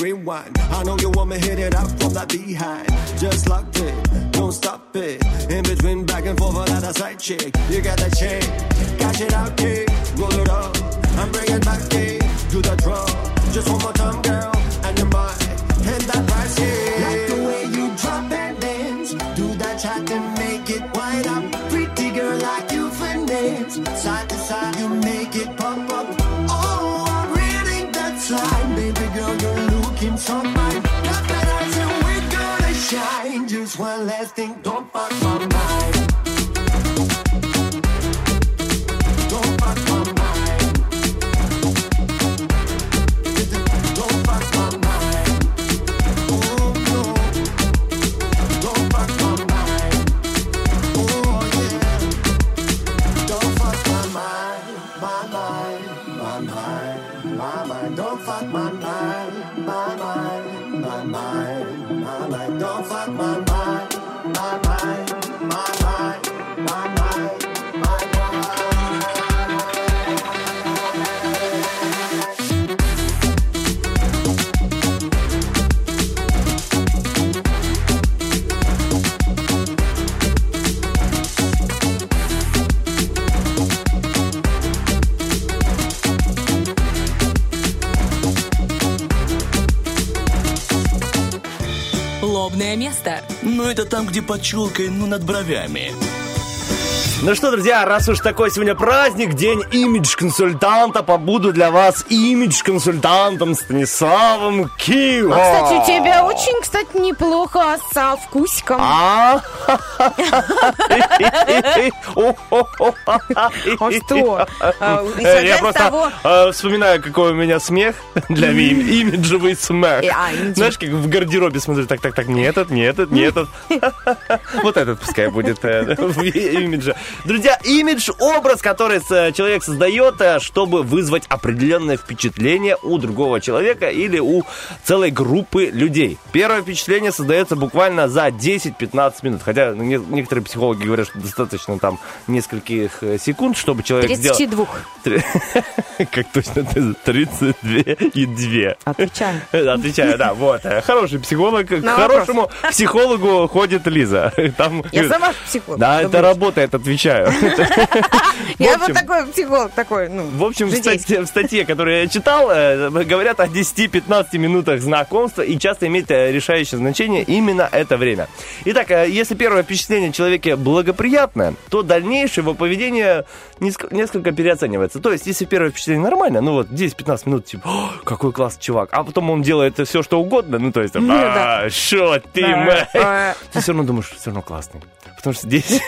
rewind. I know you want me hit it up from that behind. Just locked it, don't stop it. In between back and forth without a side chick. You got that chain, cash it out, kid. Roll it up, and bring it back, kid. Do the draw, just one more time, girl. Last thing, Don't fuck my mind. Ну, это там, где под челкой, ну, над бровями. Ну что, друзья, раз уж такой сегодня праздник, день имидж-консультанта, побуду для вас имидж-консультантом Станиславом Кио. А, кстати, у тебя очень, кстати, неплохо со вкусиком. А? А что? А, Э, Я просто э, вспоминаю, какой у меня смех для ми- имиджевый смех. Э, а. Знаешь, как в гардеробе смотрю, так, так, так, не этот, не этот, не этот. Вот этот пускай будет в имидже. Друзья, имидж, образ, который с- человек создает, э, чтобы вызвать определенное впечатление у другого человека или у целой группы людей. Первое впечатление создается буквально за 10-15 минут. Хотя не- некоторые психологи говорят, что достаточно там нескольких э, секунд, чтобы человек сделал... 32. Три- Как точно ты? 32 и 2. Отвечаю. Отвечаю, да, вот. э, Хороший психолог. К хорошему психологу ходит Лиза. Там, Я сама психолог. Да, это работает, отвечаю. Я В вот такой психолог, такой, ну, В общем, в статье, которую я читал, э, говорят о 10-15 минутах знакомства и часто имеет э, решающее значение именно это время. Итак, э, если первое впечатление человеке благоприятное, то дальнейшее его поведение неск- несколько переоценивается. То есть, если первое впечатление нормально, ну вот 10-15 минут, типа, «О, какой классный чувак, а потом он делает все, что угодно, ну то есть, Ну, а, шо ты, Да, мэй?» а. ты все равно думаешь, все равно классный. Потому что здесь...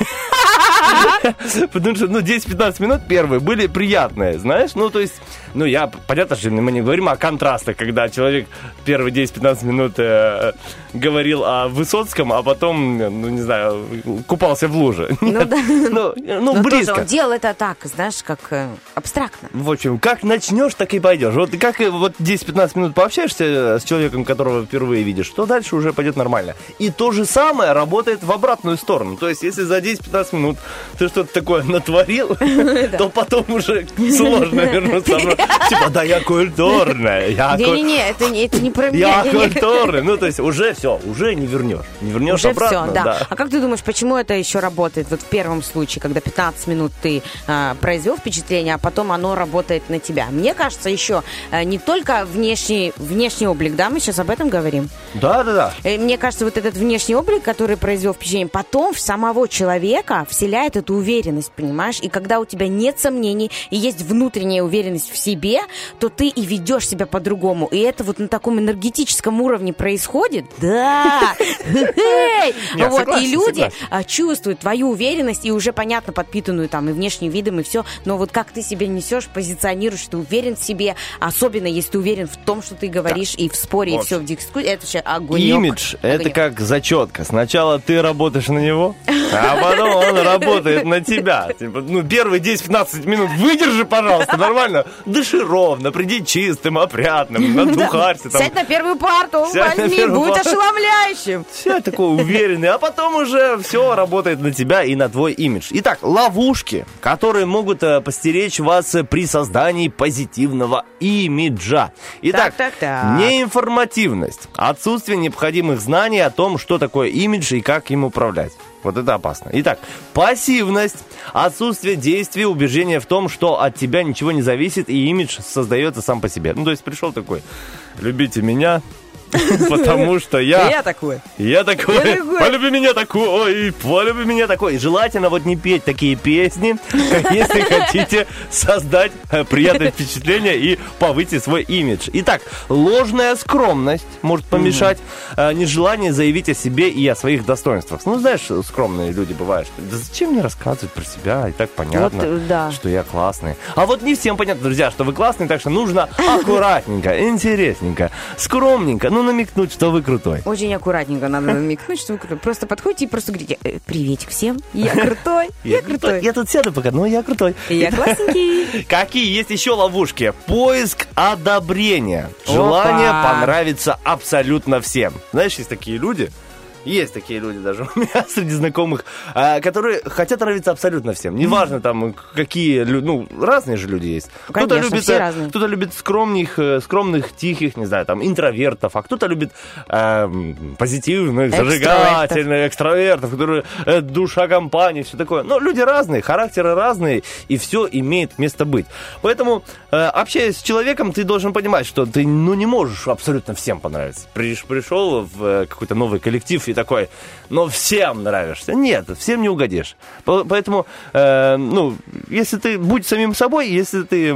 Потому что, ну, 10-15 минут первые были приятные, знаешь? Ну, то есть, ну, я, понятно, что мы не говорим о контрастах, когда человек первые 10-15 минут э, говорил о Высоцком, а потом, ну, не знаю, купался в луже. Ну да. Ну, ну, Но тоже близко. он делал это так, знаешь, как э, абстрактно. В общем, как начнешь, так и пойдешь. Вот как э, вот 10-15 минут пообщаешься э, с человеком, которого впервые видишь, то дальше уже пойдет нормально. И то же самое работает в обратную сторону. То есть, если за 10-15 минут ты что-то такое натворил, то потом уже сложно вернуться обратно. Типа, да я культурная, я Не-не-не, это, это не про я меня. не. культурный. Ну, то есть, уже все, уже не вернешь. Не вернешь Уже обратно. все, да. А как ты думаешь, почему это еще работает? Вот в первом случае, когда 15 минут ты а, произвел впечатление, а потом оно работает на тебя. Мне кажется, еще а, не только внешний, внешний облик, да, мы сейчас об этом говорим. Да, да, да. Э, Мне кажется, вот этот внешний облик, который произвел впечатление, потом в самого человека вселяет эту уверенность, понимаешь? И когда у тебя нет сомнений и есть внутренняя уверенность в себе, то ты и ведешь себя по-другому. И это вот на таком энергетическом уровне происходит. Да! Вот, и люди а, чувствуют твою уверенность и уже понятно подпитанную там и внешним видом и все. Но вот как ты себя несешь, позиционируешь, ты уверен в себе, особенно если ты уверен в том, что ты говоришь и в споре, и все в дискуссии, это вообще огонь. Имидж – это как зачетка. Сначала ты работаешь на него, а потом он работает на тебя. Типа, ну, первые 10-15 минут выдержи, пожалуйста, нормально. Дыши ровно, приди чистым, опрятным, надухарься там. Сядь на первую парту, Сядь возьми, первую будет парту. ошеломляющим. Все такой уверенный, а потом уже все работает на тебя и на твой имидж. Итак, ловушки, которые могут э, постеречь вас при создании позитивного имиджа. Итак, Так, так, так. неинформативность, отсутствие необходимых знаний о том, что такое имидж и как им управлять. Вот это опасно. Итак, пассивность, отсутствие действий, убеждение в том, что от тебя ничего не зависит, и имидж создается сам по себе. Ну, то есть пришел такой, любите меня, потому что я... такой. Я такой, Я такой. полюби меня такой, полюби меня такой. Желательно вот не петь такие песни, если хотите создать э, приятное впечатление и повысить свой имидж. Итак, ложная скромность может помешать э, нежелание заявить о себе и о своих достоинствах. Ну, знаешь, скромные люди бывают. что, Да зачем мне рассказывать про себя? И так понятно, Вот, э, да. что я классный. А вот не всем понятно, друзья, что вы классные, так что нужно аккуратненько, интересненько, скромненько, ну, намекнуть, что вы крутой. Очень аккуратненько надо намекнуть, что вы крутой. Просто подходите и просто говорите, «Э, приветик всем, я крутой, я крутой. Я тут сяду пока, но я крутой. Я классненький. Какие есть еще ловушки? Поиск одобрения. Желание понравиться абсолютно всем. Знаешь, есть такие люди, есть такие люди даже у меня среди знакомых, а, которые хотят нравиться абсолютно всем. Неважно там, какие, лю- ну, разные же люди есть. кто-то любит, э, кто-то любит скромных, э, скромных, тихих, не знаю, там, интровертов, а кто-то любит эм, позитивных, зажигательных, экстравертов, которые э, душа компании, все такое. Но люди разные, характеры разные, и все имеет место быть. Поэтому, э, общаясь с человеком, ты должен понимать, что ты ну, не можешь абсолютно всем понравиться. Приш- пришел в э, какой-то новый коллектив и такой, но всем нравишься. Нет, всем не угодишь. По- Поэтому, э, ну, если ты будь самим собой, если ты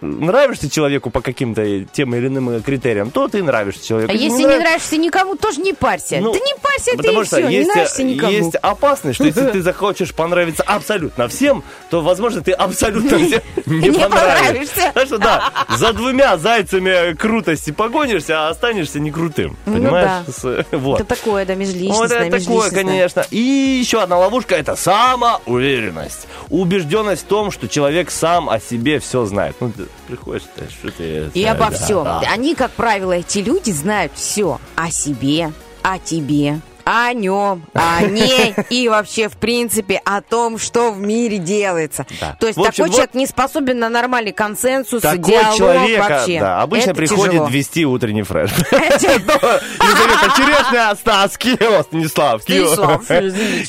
нравишься человеку по каким-то тем или иным э, критериям, то ты нравишься человеку. А если не нрав- нравишься никому, тоже не парься. Ну, да не парься ты Потому и что все, не есть, нравишься никому. есть опасность, что если ты захочешь понравиться абсолютно всем, то, возможно, ты абсолютно всем не Не понравишься. Так что да, за двумя зайцами крутости погонишься, а останешься не крутым. Ну Понимаешь? С- Вот. Это такое, да, межличностное, Вот это такое, конечно. И еще одна ловушка – это самоуверенность. Убежденность в том, что человек сам о себе все знает. Ну, ты приходишь, ты, что ты... И обо да, всем. да. Они, как правило, эти люди знают все о себе, о тебе, о нем, о ней и вообще, в принципе, о том, что в мире делается. Да. То есть В общем, такой вот- человек не способен на нормальный консенсус, Такой диалог человек, а, вообще. да, обычно Это приходит тяжело. вести утренний фреш. Елизавета Черешня, Стас, Кио, Станислав, Кио.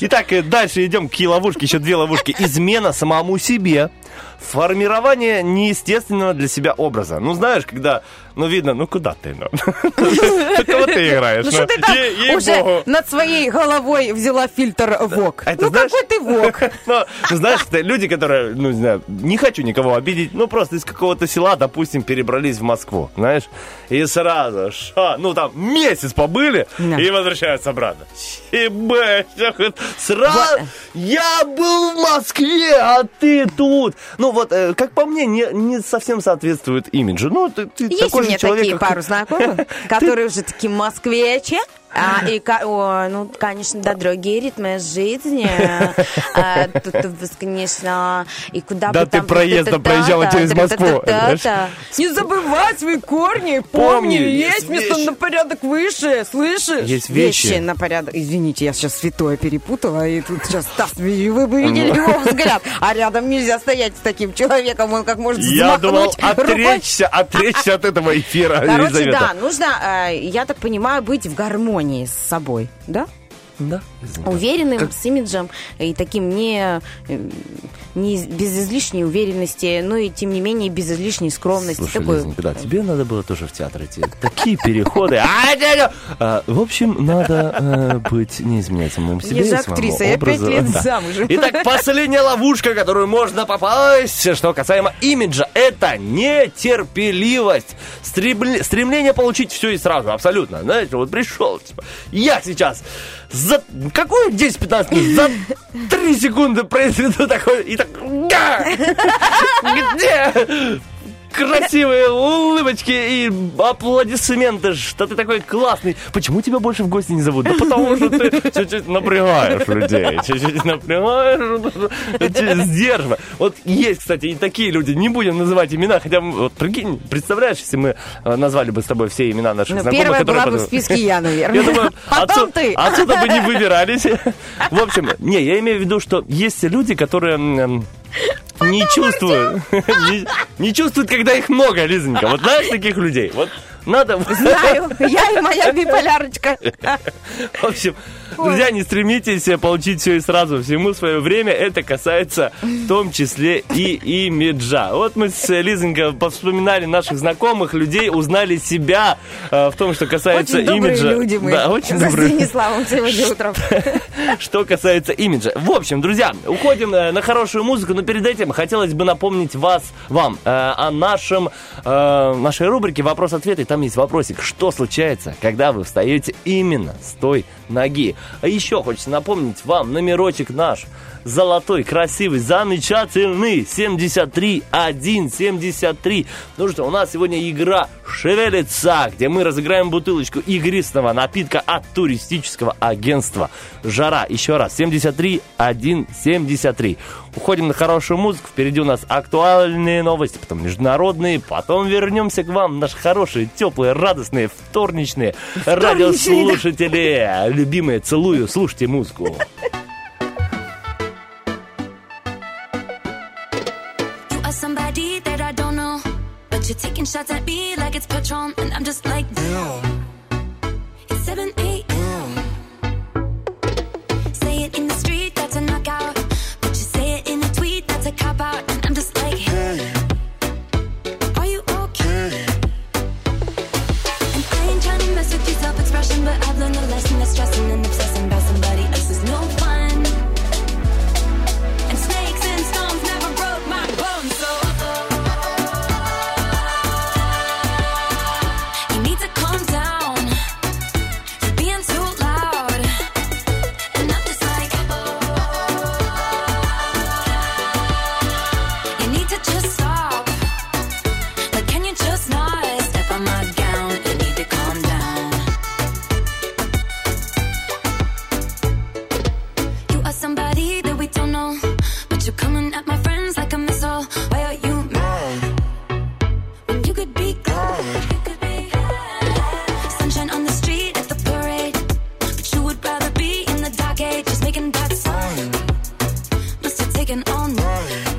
Итак, дальше идем к ловушке, еще две ловушки. Измена самому себе. Формирование неестественного для себя образа. Ну, знаешь, когда, ну, видно, ну, куда ты, ну? Ну, кого ты играешь? Ну что ты ей-богу. уже над своей головой взяла фильтр ВОК? А Ну какой ты ВОК? Ну, ну, знаешь, люди, которые, ну, не знаю, не хочу никого обидеть, ну, просто из какого-то села, допустим, перебрались в Москву, знаешь, и сразу, ша, ну, там, месяц побыли и возвращаются обратно. Ебать, сразу, я был в Москве, а ты тут. Ну, вот, э, как по мне, не, не совсем соответствует имиджу. Ну, ты, ты Есть такой у же меня человек, такие как- пару знакомых, которые уже такие москвичи. А, и, о, ну, конечно, да, другие ритмы жизни. А, тут, конечно, и куда Да бы ты там... проездом проезжала через Москву? Не забывай свои корни, Помни, помни, есть место вещи. на порядок выше, слышишь? Есть вещи. на порядок. Извините, я сейчас святое перепутала, и тут сейчас Стас, вы бы видели его взгляд. А рядом нельзя стоять с таким человеком, он как может Я думал отречься, отречься от этого эфира, Короче, да, нужно, э, я так понимаю, быть в гармонии с собой, да? Да. Уверенным, с имиджем и таким не, э, не без излишней уверенности, но и тем не менее без излишней скромности. Слушай, Такой- Лизонька, да, тебе надо было тоже в театр идти. Такие переходы. А! А, В общем, надо э, быть, не изменять самому себе. Я же актриса, я пять лет замужем. Итак, последняя ловушка, которую можно попасть, что касаемо имиджа, это нетерпеливость. Стремле- Стремление получить все и сразу, абсолютно. Знаете, вот пришел, типа, я сейчас за какую 10-15 минут? За 3 секунды произведу такой, и так, «Га! где? Красивые улыбочки и аплодисменты, что ты такой классный. Почему тебя больше в гости не зовут? Да потому что ты чуть-чуть напрягаешь людей, чуть-чуть напрягаешь, сдерживаешь. Вот есть, кстати, и такие люди, не будем называть имена, хотя, вот прикинь, представляешь, если мы э, назвали бы с тобой все имена наших Ну, знакомых, первая которые была бы в списке я, наверное. я думаю, Потом ты. отсюда бы не выбирались. В общем, не, я имею в виду, что есть люди, которые не чувствуют, не, не чувствуют, когда их много, Лизонька. Вот знаешь таких людей? Вот надо... Знаю, я и моя биполярочка. В общем, друзья, не стремитесь получить все и сразу. Всему свое время. Это касается в том числе и имиджа. Вот мы с э, Лизонькой вспоминали наших знакомых людей, узнали себя э, в том, что касается Очень добрые имиджа. люди мы. Да, очень За добрые. Станиславом сегодня утром. Что касается имиджа. В общем, друзья, уходим э, на хорошую музыку, но перед этим хотелось бы напомнить вас, вам э, о нашем, э, нашей рубрике «Вопрос-ответ», и там есть вопросик. Что случается, когда вы встаете именно с той ноги? А еще хочется напомнить вам номерочек наш золотой, красивый, замечательный 73173. Ну что, у нас сегодня игра «Шевелится», где мы разыграем бутылочку игристого напитка от туристического агентства «Жара». Еще раз, 73173. Уходим на хорошую музыку, впереди у нас актуальные новости, потом международные, потом вернемся к вам, наши хорошие, теплые, радостные, вторничные радиослушатели. Любимые, целую, слушайте музыку. You are somebody that I don't know. But you're taking shots at me like it's Patron. And I'm just like, damn. taking on. Right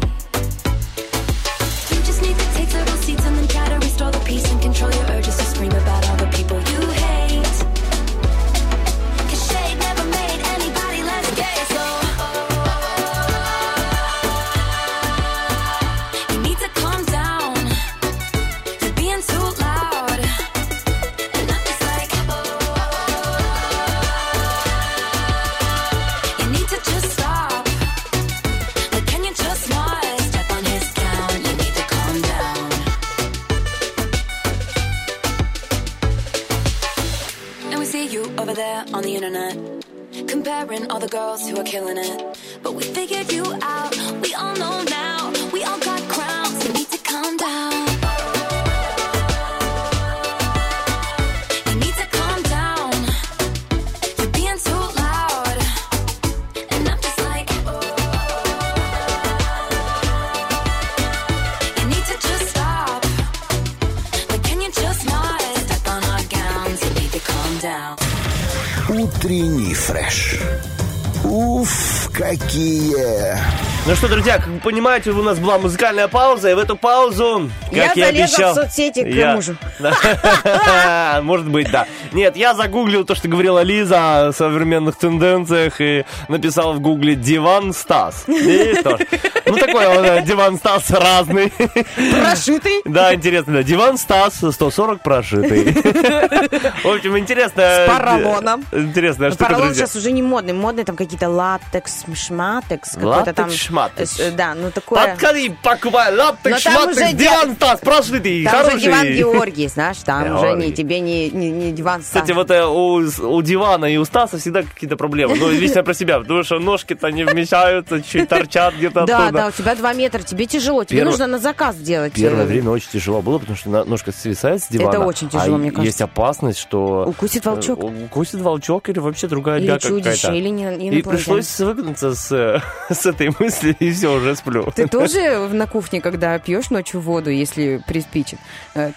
что, друзья, как вы понимаете, у нас была музыкальная пауза, и в эту паузу, как Я я, залезла обещал... в соцсети к я- мужу. Может быть, да. Нет, я загуглил то, что говорила Лиза о современных тенденциях, и написал в гугле «Диван Стас». Ну, такой он, э, Диван Стас разный. Прошитый. Да, интересно, да. Диван Стас 140 прошитый. В общем, интересно. С поролоном. Интересная штука, Поролон сейчас уже не модный. Модный там какие-то латекс, шматекс. какой-то там. Латекс-шматекс. э, Да, ну такое. Подходи, покупай лаптек, Но там шматек, уже диван Стас прошитый, Там уже хороший. диван Георгий, знаешь, там уже тебе не диван Стас. Кстати, вот э, у, у дивана и у Стаса всегда какие-то проблемы. Ну, лично про себя, потому что ножки-то не вмещаются, чуть торчат где-то Да, да, у тебя два метра, тебе тяжело, тебе нужно на заказ делать. Первое э, время очень тяжело было, потому что ножка свисает с дивана. Это очень тяжело, а мне кажется. есть опасность, что... Укусит волчок. э, Укусит волчок или вообще другая бяка какая-то. или не- И пришлось выгнаться с, с этой мысли, и все, уже сплю. Ты тоже на кухне, когда пьешь ночью воду, если приспичит,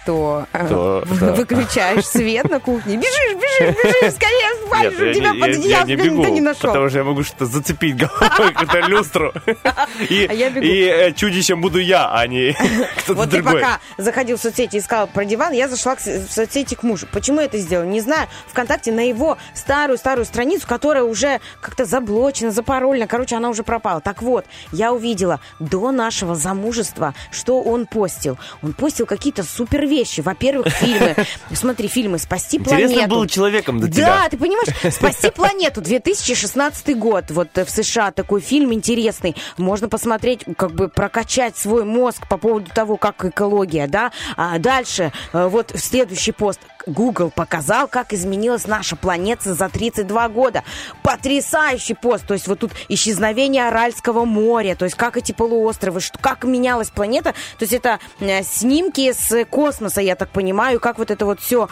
то, То, выключаешь свет на кухне, бежишь, бежишь, бежишь, скорее Нет, спалишь, у тебя под одеялом никто бегу, не нашел. потому что я могу что-то зацепить головой, какую-то люстру. И, А э, чудищем буду я, а не кто-то Вот ты другой. пока заходил в соцсети и искал про диван, я зашла в соцсети к мужу. Почему я это сделала? Не знаю. Вконтакте на его старую-старую страницу, которая уже как-то заблочена, запаролена. Короче, она уже пропала. Так вот, я увидела до нашего замужества, что он постил. Он постил какие-то супер вещи. Во-первых, фильмы. Смотри, фильмы «Спасти Интересно планету». был человеком до Да, тебя. ты понимаешь, «Спасти планету» 2016 год. Вот э, в США такой фильм интересный. Можно посмотреть, как бы прокачать свой мозг по поводу того, как экология, да. А дальше, э, вот следующий пост. Google показал, как изменилась наша планета за 32 года. Потрясающий пост. То есть вот тут исчезновение Аральского моря, то есть как эти полуостровы, что, как менялась планета. То есть это э, снимки с космоса, я так понимаю, как вот это вот все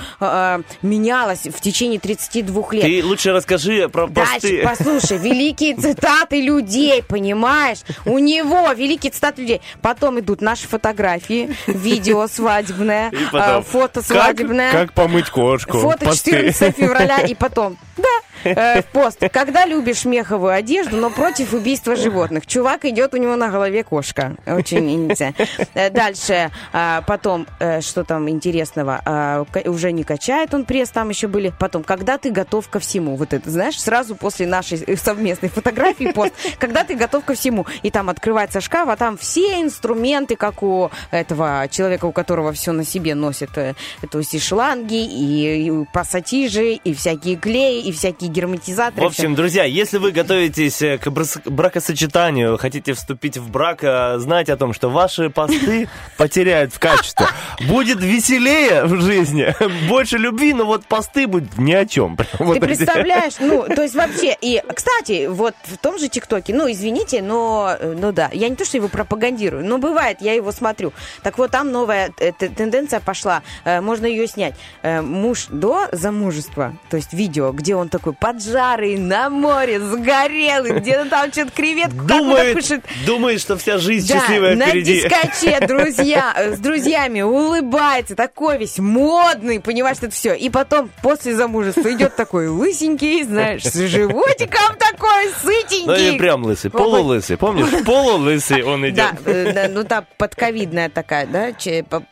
менялось в течение 32 лет. Ты лучше расскажи про Дальше, посты. послушай, великие цитаты людей, понимаешь? У него великие цитаты людей. Потом идут наши фотографии, видео свадебное, э, фото как- свадебное. Как, помыть кошку. Фото посты. 14 февраля и потом. Да, э, в пост. Когда любишь меховую одежду, но против убийства животных. Чувак идет, у него на голове кошка. Очень интересно. Э, Дальше, а, потом, э, что там интересного? Уже не качает он пресс, там еще были. Потом, когда ты готов ко всему. Вот это, знаешь, сразу после нашей э, совместной фотографии пост. Когда ты готов ко всему. И там открывается шкаф, а там все инструменты, как у этого человека, у которого все на себе носит. э, То есть и шланги, и пассатижи, и всякие клеи, и всякие герметизаторы. В общем, друзья, если вы готовитесь э, к бракосочетанию, хотите вступить в брак, э, знайте о том, что ваши посты потеряют в качестве. Будет веселее в жизни, больше любви, но вот посты будут ни о чем. Ты представляешь, ну, то есть вообще, и, кстати, вот в том же ТикТоке, ну, извините, но, э, ну да, я не то, что его пропагандирую, но бывает, я его смотрю. Так вот, там новая тенденция пошла, можно ее снять. Муж до замужества, то есть видео, где он такой поджарый, на море, загорелый, где-то там что-то креветку Думает, кушает. думает, что вся жизнь Да, счастливая на впереди. дискоче, друзья, с друзьями улыбается, такой весь модный, понимаешь, это все. И потом, после замужества, идет такой лысенький, знаешь, с животиком такой, Ну и сытенький. прям лысый, полулысый, помнишь? Полулысый он идет. Да, э, да, ну та подковидная такая, да,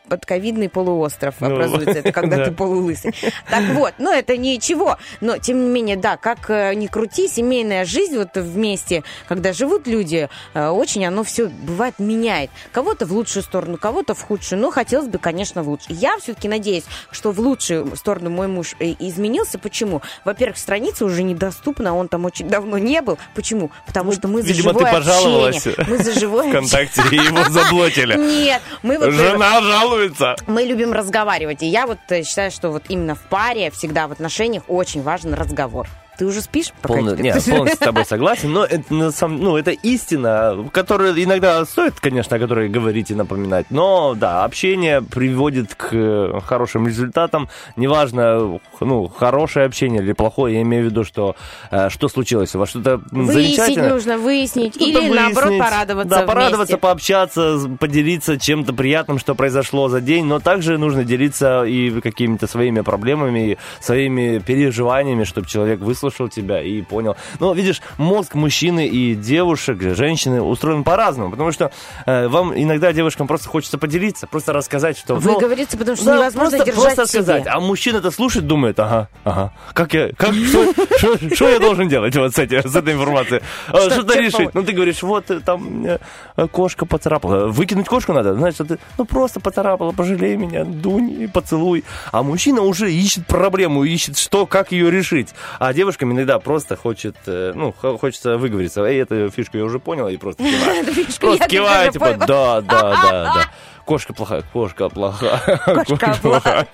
подковидный полуостров Ну, образуется, это когда да. ты полулысый. Так вот, ну это ничего, но тем не менее да, как э, ни крути, семейная жизнь вот вместе, когда живут люди, э, очень оно все бывает меняет. Кого-то в лучшую сторону, кого-то в худшую, но хотелось бы, конечно, в лучшую. Я все-таки надеюсь, что в лучшую сторону мой муж э, изменился. Почему? Во-первых, страница уже недоступна, он там очень давно не был. Почему? Потому что мы за Видимо, ты живое пожаловалась общение. Мы за живое ВКонтакте, и его заблокили. Нет, мы вот... Жена жалуется. Мы любим разговаривать. И я вот считаю, что вот именно в паре, всегда в отношениях очень важен разговор. Ты уже спишь? Полно- нет, полностью с тобой согласен, но это, на самом- ну, это истина, которую иногда стоит, конечно, о которой говорить и напоминать, но да, общение приводит к э, хорошим результатам, неважно, ну, хорошее общение или плохое, я имею в виду, что э, что случилось у вас, что-то замечательное. нужно, выяснить. Или наоборот выяснить. порадоваться Да, порадоваться, вместе. пообщаться, поделиться чем-то приятным, что произошло за день, но также нужно делиться и какими-то своими проблемами, своими переживаниями, чтобы человек выслушал тебя и понял. Но видишь, мозг мужчины и девушек, женщины устроен по-разному, потому что э, вам иногда девушкам просто хочется поделиться, просто рассказать, что... Вы ну, говорите, потому что да, невозможно просто, держать просто себе. сказать. А мужчина это слушает, думает, ага, ага. Как я, как, что, я должен делать вот с, этой информацией? А, Что- Что-то решить. Ну, ты говоришь, вот э, там меня э, кошка поцарапала. Выкинуть кошку надо? Значит, ты, ну, просто поцарапала, пожалей меня, дунь и поцелуй. А мужчина уже ищет проблему, ищет, что, как ее решить. А девушкам иногда просто хочет, э, ну, хо- хочется выговориться. Эй, эту фишку я уже понял, и просто Просто киваю, типа, да, да, да, да. Кошка плохая, кошка плохая. Кошка плохая.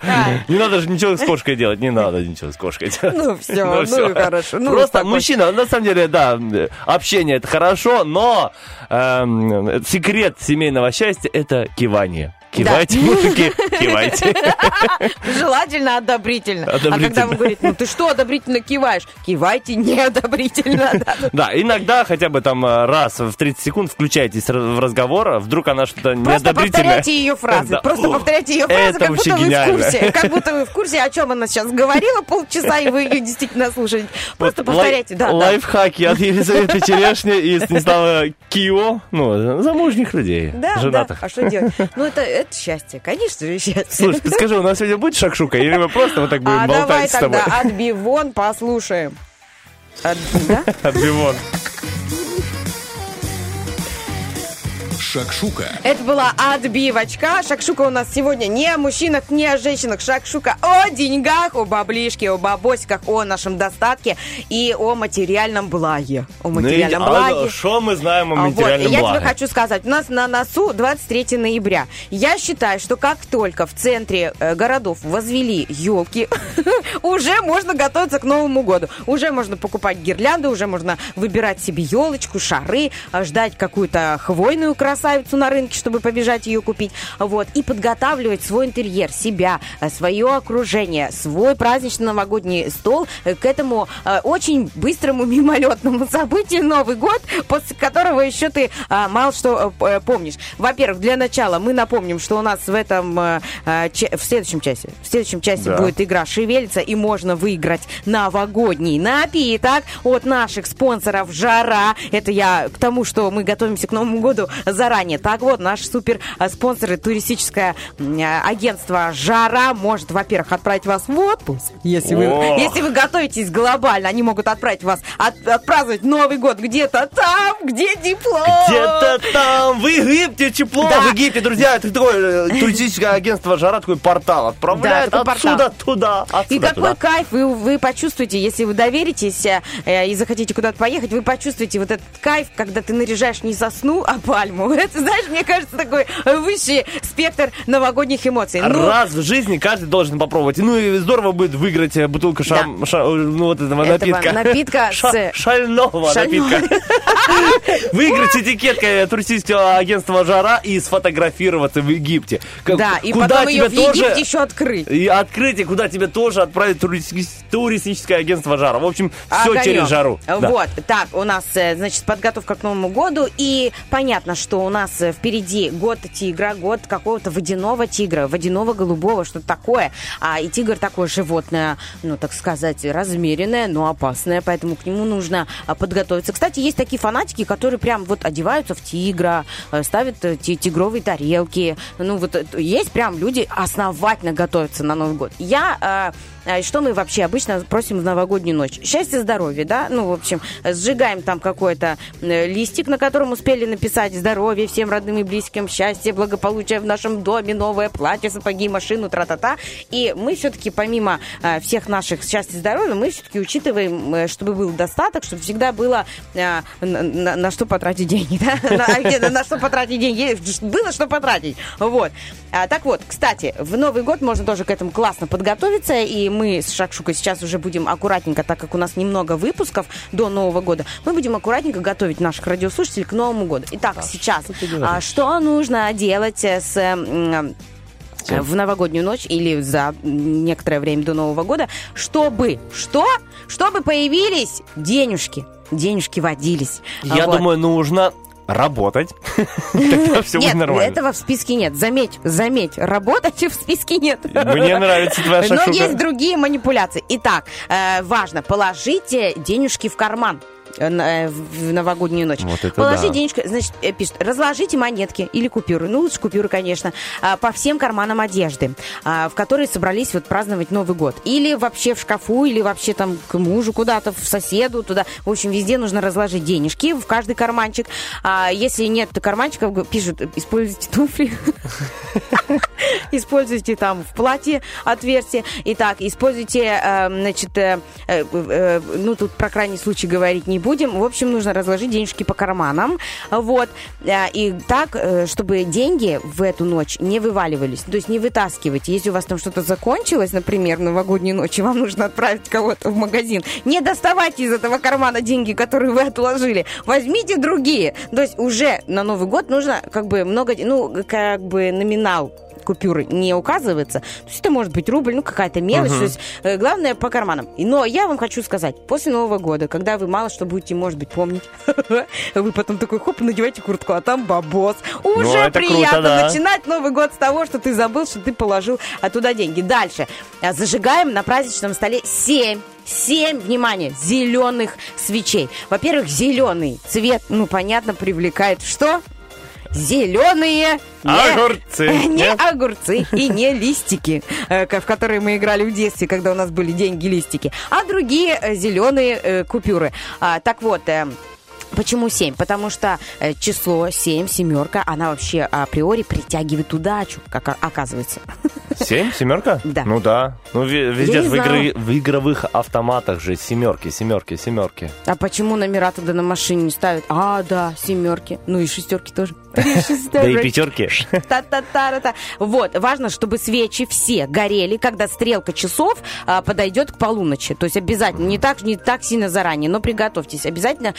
Не надо же ничего с кошкой делать, не надо ничего с кошкой делать. Ну, всё, ну и хорошо, ну, Просто мужчина, на самом деле, да, общение это хорошо, но эм, секрет семейного счастья это кивание. Кивайте, мужики, кивайте. Желательно одобрительно. А Одобрительно. когда он говорит, ну ты что одобрительно киваешь? Кивайте неодобрительно. да. Да, иногда хотя бы там э, раз в 30 секунд включайтесь в разговор, а вдруг она что-то Просто неодобрительное. повторяйте ее фразы. Да. Просто повторяйте ее фразы, это как будто вы в курсе. Как будто вы в курсе, о чем она сейчас говорила полчаса, и вы ее действительно слушаете. Просто повторяйте, да, да. Лайфхаки от Елизаветы Черешни и Станислава Кио, ну, замужних людей, Да, женатых. да. А что делать? Ну, это, это счастье. Конечно же, счастье. Слушай, ты скажи, у нас сегодня будет шакшука, или мы просто вот так будем а давай болтать с тобой? тогда отби вон, послушаем. От- да? Отбивон. Шакшука. Это была отбивочка. Шакшука у нас сегодня не о мужчинах, не о женщинах. Шакшука о деньгах, о баблишке, о бабосиках, о нашем достатке и о материальном благе. О материальном Ну, благе. а Что мы знаем о А, вот, материальном я благе? тебе хочу сказать, у нас на носу 23 ноября. Я считаю, что как только в центре э, городов возвели елки, уже можно готовиться к Новому году. Уже можно покупать гирлянды, уже можно выбирать себе елочку, шары, э, ждать какую-то хвойную красавицу на рынке, чтобы побежать ее купить. Вот. И подготавливать свой интерьер, себя, э, свое окружение, свой праздничный новогодний стол э, к этому э, очень быстрому мимолетному событию Новый год, после которого еще ты мало что помнишь. Во-первых, для начала мы напомним, что у нас в этом в следующем часе, в следующем часе Да. будет игра «Шевелится» и можно выиграть новогодний напиток от наших спонсоров «Жара». Это я к тому, что мы готовимся к Новому году заранее. Так вот, наши супер э, спонсоры туристическое э, агентство «Жара» может, во-первых, отправить вас в отпуск, если вы, О! если вы готовитесь глобально, они могут отправить вас от- отпраздновать Новый год где-то там, где тепло. Где-то там, в Египте тепло, Да. в Египте, друзья, это такое э, туристическое агентство «Жара», такой портал, отправляет Да, отсюда портал. туда, отсюда И какой туда. кайф вы, вы почувствуете, если вы доверитесь э, и захотите куда-то поехать, вы почувствуете вот этот кайф, когда ты наряжаешь не сосну, а пальму. Это, знаешь, мне кажется, такой высший спектр новогодних эмоций. Ну, Раз в жизни каждый должен попробовать. Ну и здорово будет выиграть э, бутылку шам, ша- ну, вот этого, Этого напитка. напитка Ша- с- шального Шального. напитка. Выиграть этикеткой туристического агентства «Жара» и сфотографироваться в Египте. Как- да, и куда потом ее в тоже- Египте еще открыть. И открытие, куда тебе тоже отправить туристи- туристическое агентство «Жара». В общем, все через «Жару». Да. Вот, так, у нас, э, значит, подготовка к Новому году, и понятно, что у нас э, впереди год тигра, год какого-то водяного тигра, водяного голубого, что-то такое. А и тигр такое животное, ну, так сказать, размеренное, но опасное, поэтому к нему нужно а, подготовиться. Кстати, есть такие фанатики, которые прям вот одеваются в тигра, э, ставят э, ти- тигровые тарелки. Ну, вот есть прям люди основательно готовятся на Новый год. Я... э, а Что мы вообще обычно просим в новогоднюю ночь? Счастье, здоровье, да? Ну, в общем, сжигаем там какой-то листик, на котором успели написать здоровье всем родным и близким, счастье, благополучие в нашем доме, новое платье, сапоги, машину, тра-та-та. И мы все-таки помимо э, всех наших счастья, здоровья, мы все-таки учитываем, э, чтобы был достаток, чтобы всегда было э, на, на- на что потратить деньги, да? На, где- на что потратить деньги, было что потратить. Вот. А, так вот, кстати, в Новый год можно тоже к этому классно подготовиться, и мы с Шакшукой сейчас уже будем аккуратненько, так как у нас немного выпусков до Нового года, мы будем аккуратненько готовить наших радиослушателей к Новому году. Итак, сейчас, а, что нужно делать с... в новогоднюю ночь или за некоторое время до Нового года, чтобы, что? Чтобы появились денежки. Денежки водились. Я Вот. думаю, нужно работать. Тогда все Нет, будет нормально. этого в списке нет. Заметь, заметь, работать в списке нет. Мне нравится твоя Но шакшука. есть другие манипуляции. Итак, э, важно, положите денежки в карман на- э, в новогоднюю ночь. Вот это Положи да. денежки, значит, э, пишет, разложите монетки или купюры, ну лучше купюры, конечно, а, по всем карманам одежды, а, в которые собрались вот праздновать Новый год. Или вообще в шкафу, или вообще там к мужу куда-то, в соседу туда. В общем, везде нужно разложить денежки в каждый карманчик. А если нет карманчиков, г- пишут, используйте туфли. Используйте там в платье отверстие. Итак, используйте, э, значит, э, э, э, ну тут про крайний случай говорить не будем. В общем, нужно разложить денежки по карманам. Вот. Э, И так, э, чтобы деньги в эту ночь не вываливались. То есть не вытаскивать. Если у вас там что-то закончилось, например, в новогоднюю ночь, и вам нужно отправить кого-то в магазин, не доставайте из этого кармана деньги, которые вы отложили. Возьмите другие. То есть уже на Новый год нужно как бы много, ну, как бы номинал купюры не указывается. То есть это может быть рубль, ну какая-то мелочь. То есть э, главное по карманам. Но я вам хочу сказать, после Нового года, когда вы мало что будете, может быть, помнить, вы потом такой, хоп, надевайте куртку, а там бабос. Уже Ну, круто, приятно начинать Новый год с того, что ты забыл, что ты положил оттуда деньги. Дальше. А, Зажигаем на праздничном столе 7 Семь, внимание, зеленых свечей. Во-первых, зеленый цвет, ну, понятно, привлекает что? Зеленые не- Огурцы, не огурцы и не листики, э, в которые мы играли в детстве, когда у нас были деньги листики, а другие зеленые э, купюры. А, Так вот, э, Почему 7? Потому что э, число 7, семерка, она вообще априори притягивает удачу, как оказывается. Семь? Семерка? Да. Ну да. Ну везде в, игры- в игровых автоматах же семерки, семерки, семерки. А почему номера тогда на машине не ставят? А, да, семерки. Ну и шестерки тоже. Да и пятерки. Вот, важно, чтобы свечи все горели, когда стрелка часов а, подойдет к полуночи. То есть обязательно, не так, не так сильно заранее, но приготовьтесь. Обязательно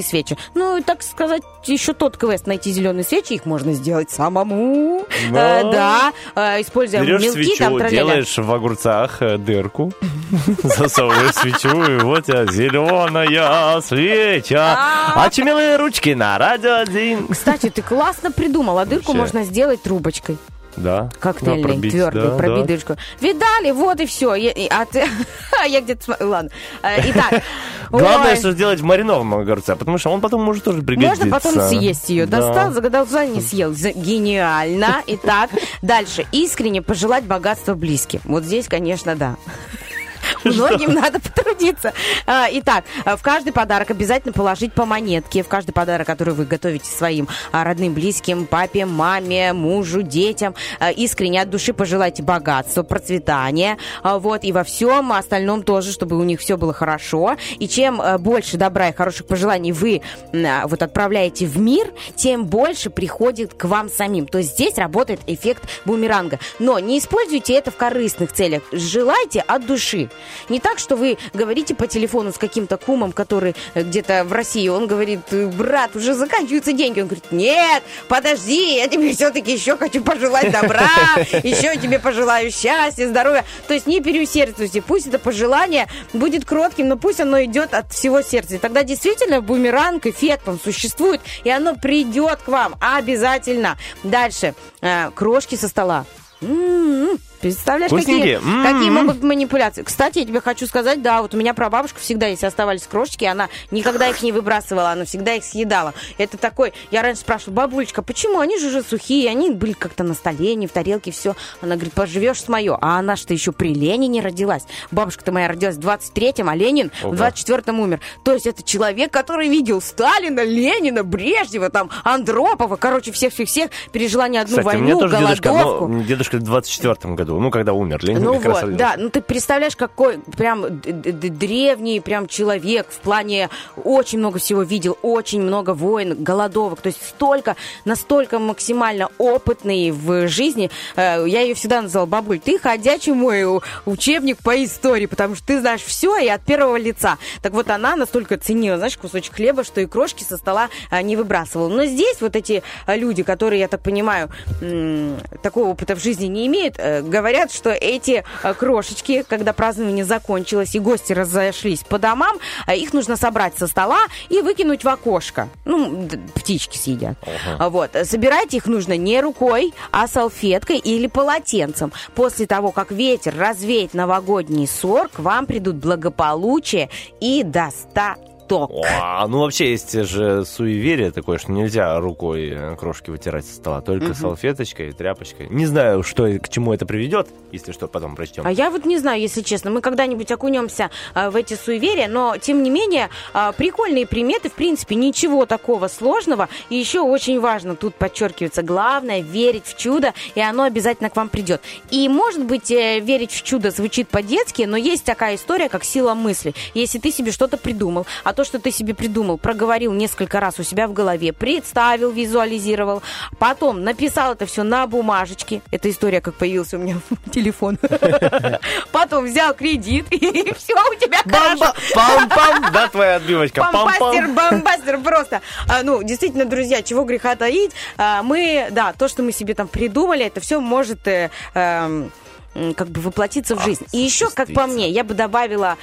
зеленые свечи. Ну, так сказать, еще тот квест найти зеленые свечи, их можно сделать самому. Да. А, да, а, используя Берешь мелки, свечу, там, тра-ля-ля. делаешь в огурцах э, дырку, засовываешь свечу, и вот я зеленая свеча. А милые ручки на радио один. Кстати, ты классно придумал, а дырку можно сделать трубочкой. Да. Коктейльной, Да, пробить, твердой, да, пробить да. дырочку. Видали? Вот и все. Я, а ты- я где-то... Ладно. Э, Итак. Главное, что сделать в маринованном огурце, потому что он потом может тоже пригодиться. Можно потом съесть ее. Достал, загадал желание, не съел. Гениально. Итак, дальше. Искренне пожелать богатства близким. Вот здесь, конечно, да. Многим надо потрудиться. А, Итак, а, в каждый подарок обязательно положить по монетке. В каждый подарок, который вы готовите своим а, родным, близким, папе, маме, мужу, детям. А, Искренне от души пожелайте богатства, процветания. Вот, и во всем остальном тоже, чтобы у них все было хорошо. И чем а, больше добра и хороших пожеланий вы вот отправляете в мир, тем больше приходит к вам самим. То есть здесь работает эффект бумеранга. Но не используйте это в корыстных целях. Желайте от души. Не так, что вы говорите по телефону с каким-то кумом, который э, где-то в России, он говорит, «Э, брат, уже заканчиваются деньги. Он говорит, нет, подожди, я тебе все-таки еще хочу пожелать добра, еще тебе пожелаю счастья, здоровья. То есть не переусердствуйте, пусть это пожелание будет кротким, но пусть оно идет от всего сердца. И тогда действительно бумеранг, эффект он существует, и оно придет к вам обязательно. Дальше. Э, Крошки со стола. М-м-м. Представляешь, какие? М-м. какие могут быть манипуляции. Кстати, я тебе хочу сказать, да, вот у меня прабабушка всегда, если оставались крошечки, она никогда их не выбрасывала, она всегда их съедала. Это такой, я раньше спрашивала, бабулечка, почему? Они же уже сухие, они были как-то на столе, не в тарелке, все. Она говорит, поживешь с мое. А она что еще при Ленине родилась. Бабушка-то моя родилась в 23-м, а Ленин в Ого. 24-м умер. То есть это человек, который видел Сталина, Ленина, Брежнева, там, Андропова, короче, всех-всех-всех, пережила не одну Кстати, у меня войну, тоже дедушка, голодовку. но дедушка в 24 году, ну, когда умер. Ленин Ну вот, родился. да, ну ты представляешь, какой прям древний прям человек в плане очень много всего видел, очень много войн, голодовок, то есть столько, настолько максимально опытный в жизни. Э, Я ее всегда называла, бабуль, ты ходячий мой учебник по истории, потому что ты знаешь все и от первого лица. Так вот она настолько ценила, знаешь, кусочек хлеба, что и крошки со стола а, не выбрасывала. Но здесь вот эти а, люди, которые, я так понимаю, такого опыта в жизни не имеют, э, говорят, что эти э, крошечки, когда празднование закончилось и гости разошлись по домам, э, их нужно собрать со стола и выкинуть в окошко. Ну, птички съедят. А Вот. Собирать их нужно не рукой, а салфеткой или полотенцем. После того, как ветер развеет новогодний ссор, к вам придут благополучие и достаток. О, ну, вообще есть же суеверие такое, что нельзя рукой э, крошки вытирать со стола, только салфеточкой, тряпочкой. Не знаю, что и к чему это приведет, если что, потом прочтем. А я вот не знаю, если честно, мы когда-нибудь окунемся а, в эти суеверия, но тем не менее а, прикольные приметы, в принципе, ничего такого сложного. И еще очень важно, тут подчеркивается, главное верить в чудо, и оно обязательно к вам придет. И может быть э, верить в чудо звучит по-детски, но есть такая история, как сила мысли. Если ты себе что-то придумал, а то, что ты себе придумал, проговорил несколько раз у себя в голове, представил, визуализировал, потом написал это все на бумажечке. Эта история, как появился у меня телефон. Потом взял кредит, и все у тебя хорошо. Пам-пам, да, твоя отбивочка? Бомбастер, бомбастер просто. А, ну, действительно, друзья, чего греха таить. А, мы, да, то, что мы себе там придумали, это все может э, эм, как бы воплотиться в жизнь. И еще, как по мне, я бы добавила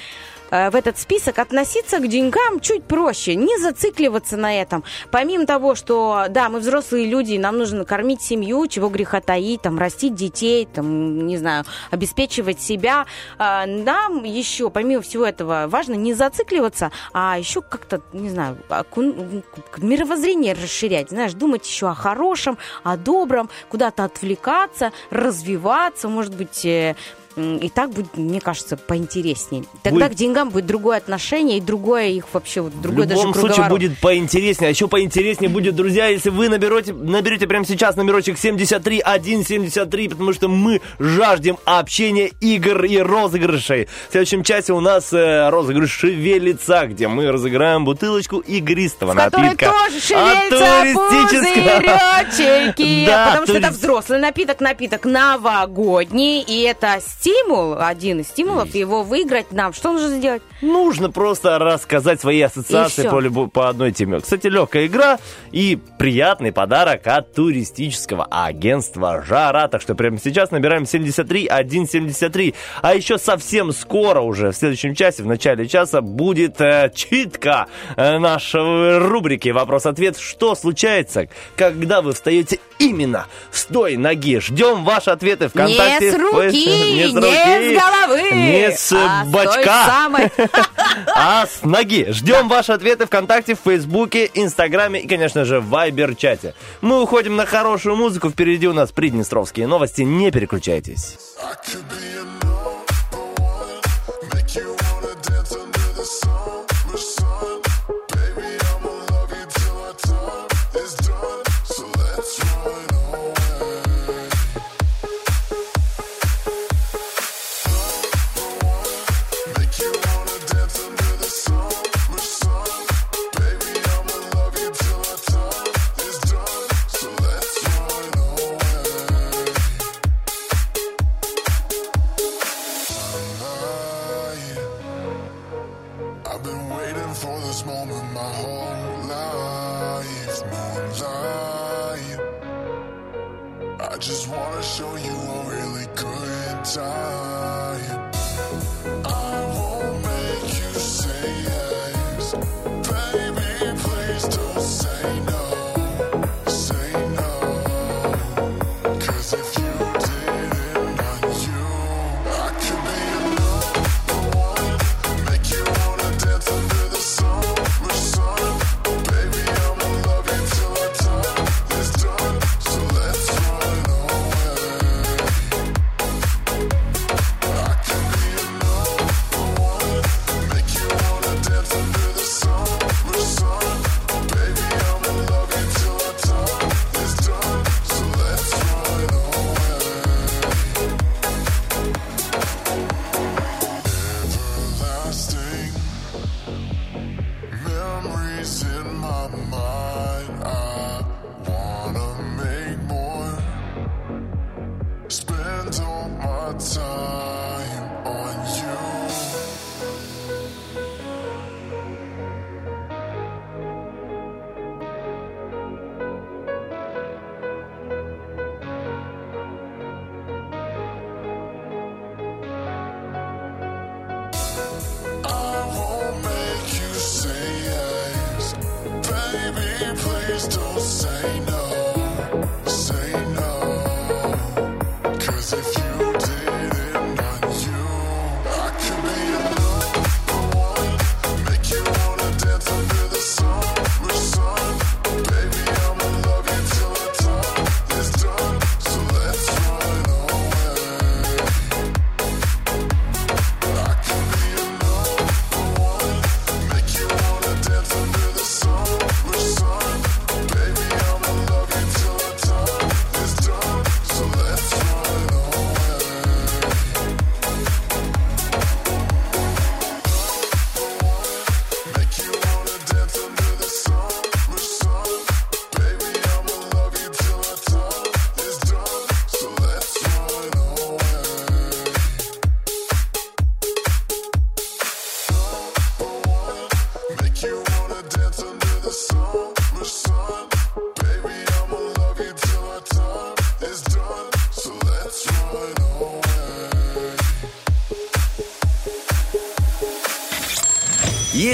в этот список относиться к деньгам чуть проще, не зацикливаться на этом. Помимо того, что, да, мы взрослые люди, нам нужно кормить семью, чего греха таить, там, растить детей, там, не знаю, обеспечивать себя, а, нам еще, помимо всего этого, важно не зацикливаться, а еще как-то, не знаю, мировоззрение расширять, знаешь, думать еще о хорошем, о добром, куда-то отвлекаться, развиваться, может быть, э, и так будет, мне кажется, поинтереснее. Тогда Будет- к деньгам будет другое отношение и другое их вообще, вот, В другой даже любом случае круговорот. будет поинтереснее. А еще поинтереснее будет, друзья, если вы наберете, наберете прямо сейчас номерочек 73173, потому что мы жаждем общения, игр и розыгрышей. В следующем часе у нас э, розыгрыш «Шевелица», где мы разыграем бутылочку игристого в напитка. тоже от шевелятся пузыречки. Да, потому что это турист- взрослый напиток, напиток новогодний. И это стимул, один из стимулов, его выиграть нам. Что нужно сделать? Нужно просто рассказать свои ассоциации по, любо- по одной теме. Кстати, легкая игра и приятный подарок от туристического агентства «Жара». Так что прямо сейчас набираем 73 173. А еще совсем скоро уже, в следующем часе, в начале часа, будет э, читка э, нашей рубрики «Вопрос-ответ». Что случается, когда вы встаете именно с той ноги? Ждем ваши ответы ВКонтакте. Не с руки, не с, не руки, с головы, не с а с бачка. самой. А с ноги. Ждем ваши ответы ВКонтакте, в Фейсбуке, Инстаграме и, конечно же, в Вайбер-чате. Мы уходим на хорошую музыку. Впереди у нас приднестровские новости. Не переключайтесь.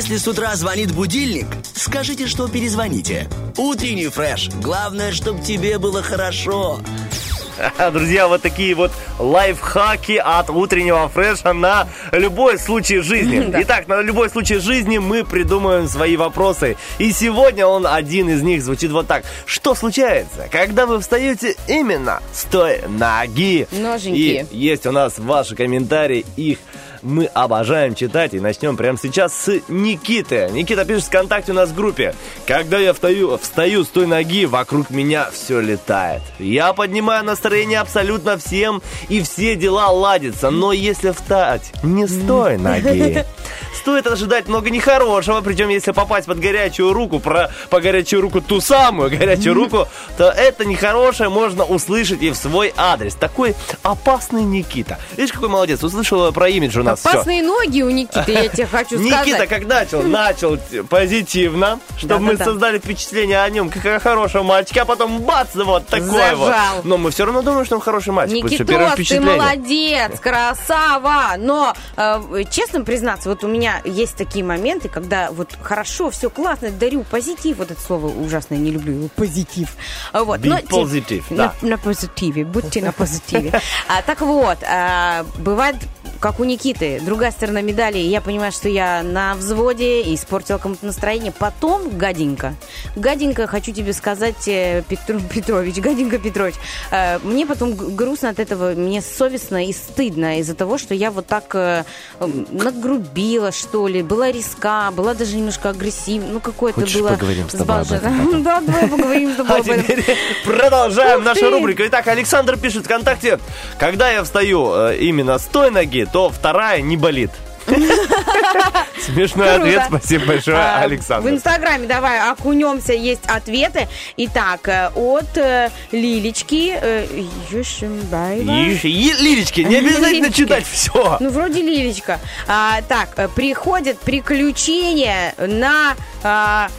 Если с утра звонит будильник, скажите, что перезвоните. Утренний фреш. Главное, чтобы тебе было хорошо. Друзья, вот такие вот лайфхаки от утреннего фреша на любой случай жизни. Итак, на любой случай жизни мы придумываем свои вопросы. И сегодня он один из них звучит вот так. Что случается, когда вы встаете именно с той ноги? Ноженьки. И есть у нас ваши комментарии, их мы обожаем читать и начнем прямо сейчас с Никиты. Никита пишет ВКонтакте у нас в группе. Когда я встаю, встаю с той ноги, вокруг меня все летает. Я поднимаю настроение абсолютно всем, и все дела ладятся. Но если встать не с той ноги, стоит ожидать много нехорошего. Причем, если попасть под горячую руку, про, по горячую руку ту самую горячую руку, то это нехорошее можно услышать и в свой адрес. Такой опасный Никита. Видишь, какой молодец. Услышал про имидж у нас. Опасные ноги у Никиты, я тебе хочу сказать. Никита как начал? Начал позитивно, чтобы мы создали впечатление о нем как о хорошем мальчике, а потом бац, вот такой вот. Но мы все равно думаем, что он хороший мальчик. Никитос, ты молодец, красава! Но, э, честно признаться, вот у меня есть такие моменты, когда вот хорошо, все классно, дарю позитив. Вот это слово ужасное, не люблю его, позитив. Вот, Be но те- positive, на, да. на позитиве, будьте на позитиве. А, так вот, а, бывает как у Никиты, другая сторона медали. Я понимаю, что я на взводе и испортила кому-то настроение. Потом, гаденько, гаденько, хочу тебе сказать, э, Петру, Петрович, гаденько Петрович, э, мне потом грустно от этого, мне совестно и стыдно из-за того, что я вот так э, м, нагрубила, что ли, была риска, была даже немножко агрессивна, ну какое-то Хочешь, было... поговорим с тобой об этом. Да, давай поговорим с тобой А об этом. теперь продолжаем нашу рубрику. Итак, Александр пишет ВКонтакте, когда я встаю э, именно с той ноги, то вторая не болит. Смешной Круто. ответ, спасибо большое, А, В Александр. Инстаграме давай окунемся, есть ответы. Итак, э, от э, Лилечки э, Юшимбаева. И- Лилечки, не обязательно Лилечки. читать все. Ну, вроде Лилечка. А, так, э, приходят приключения на, а,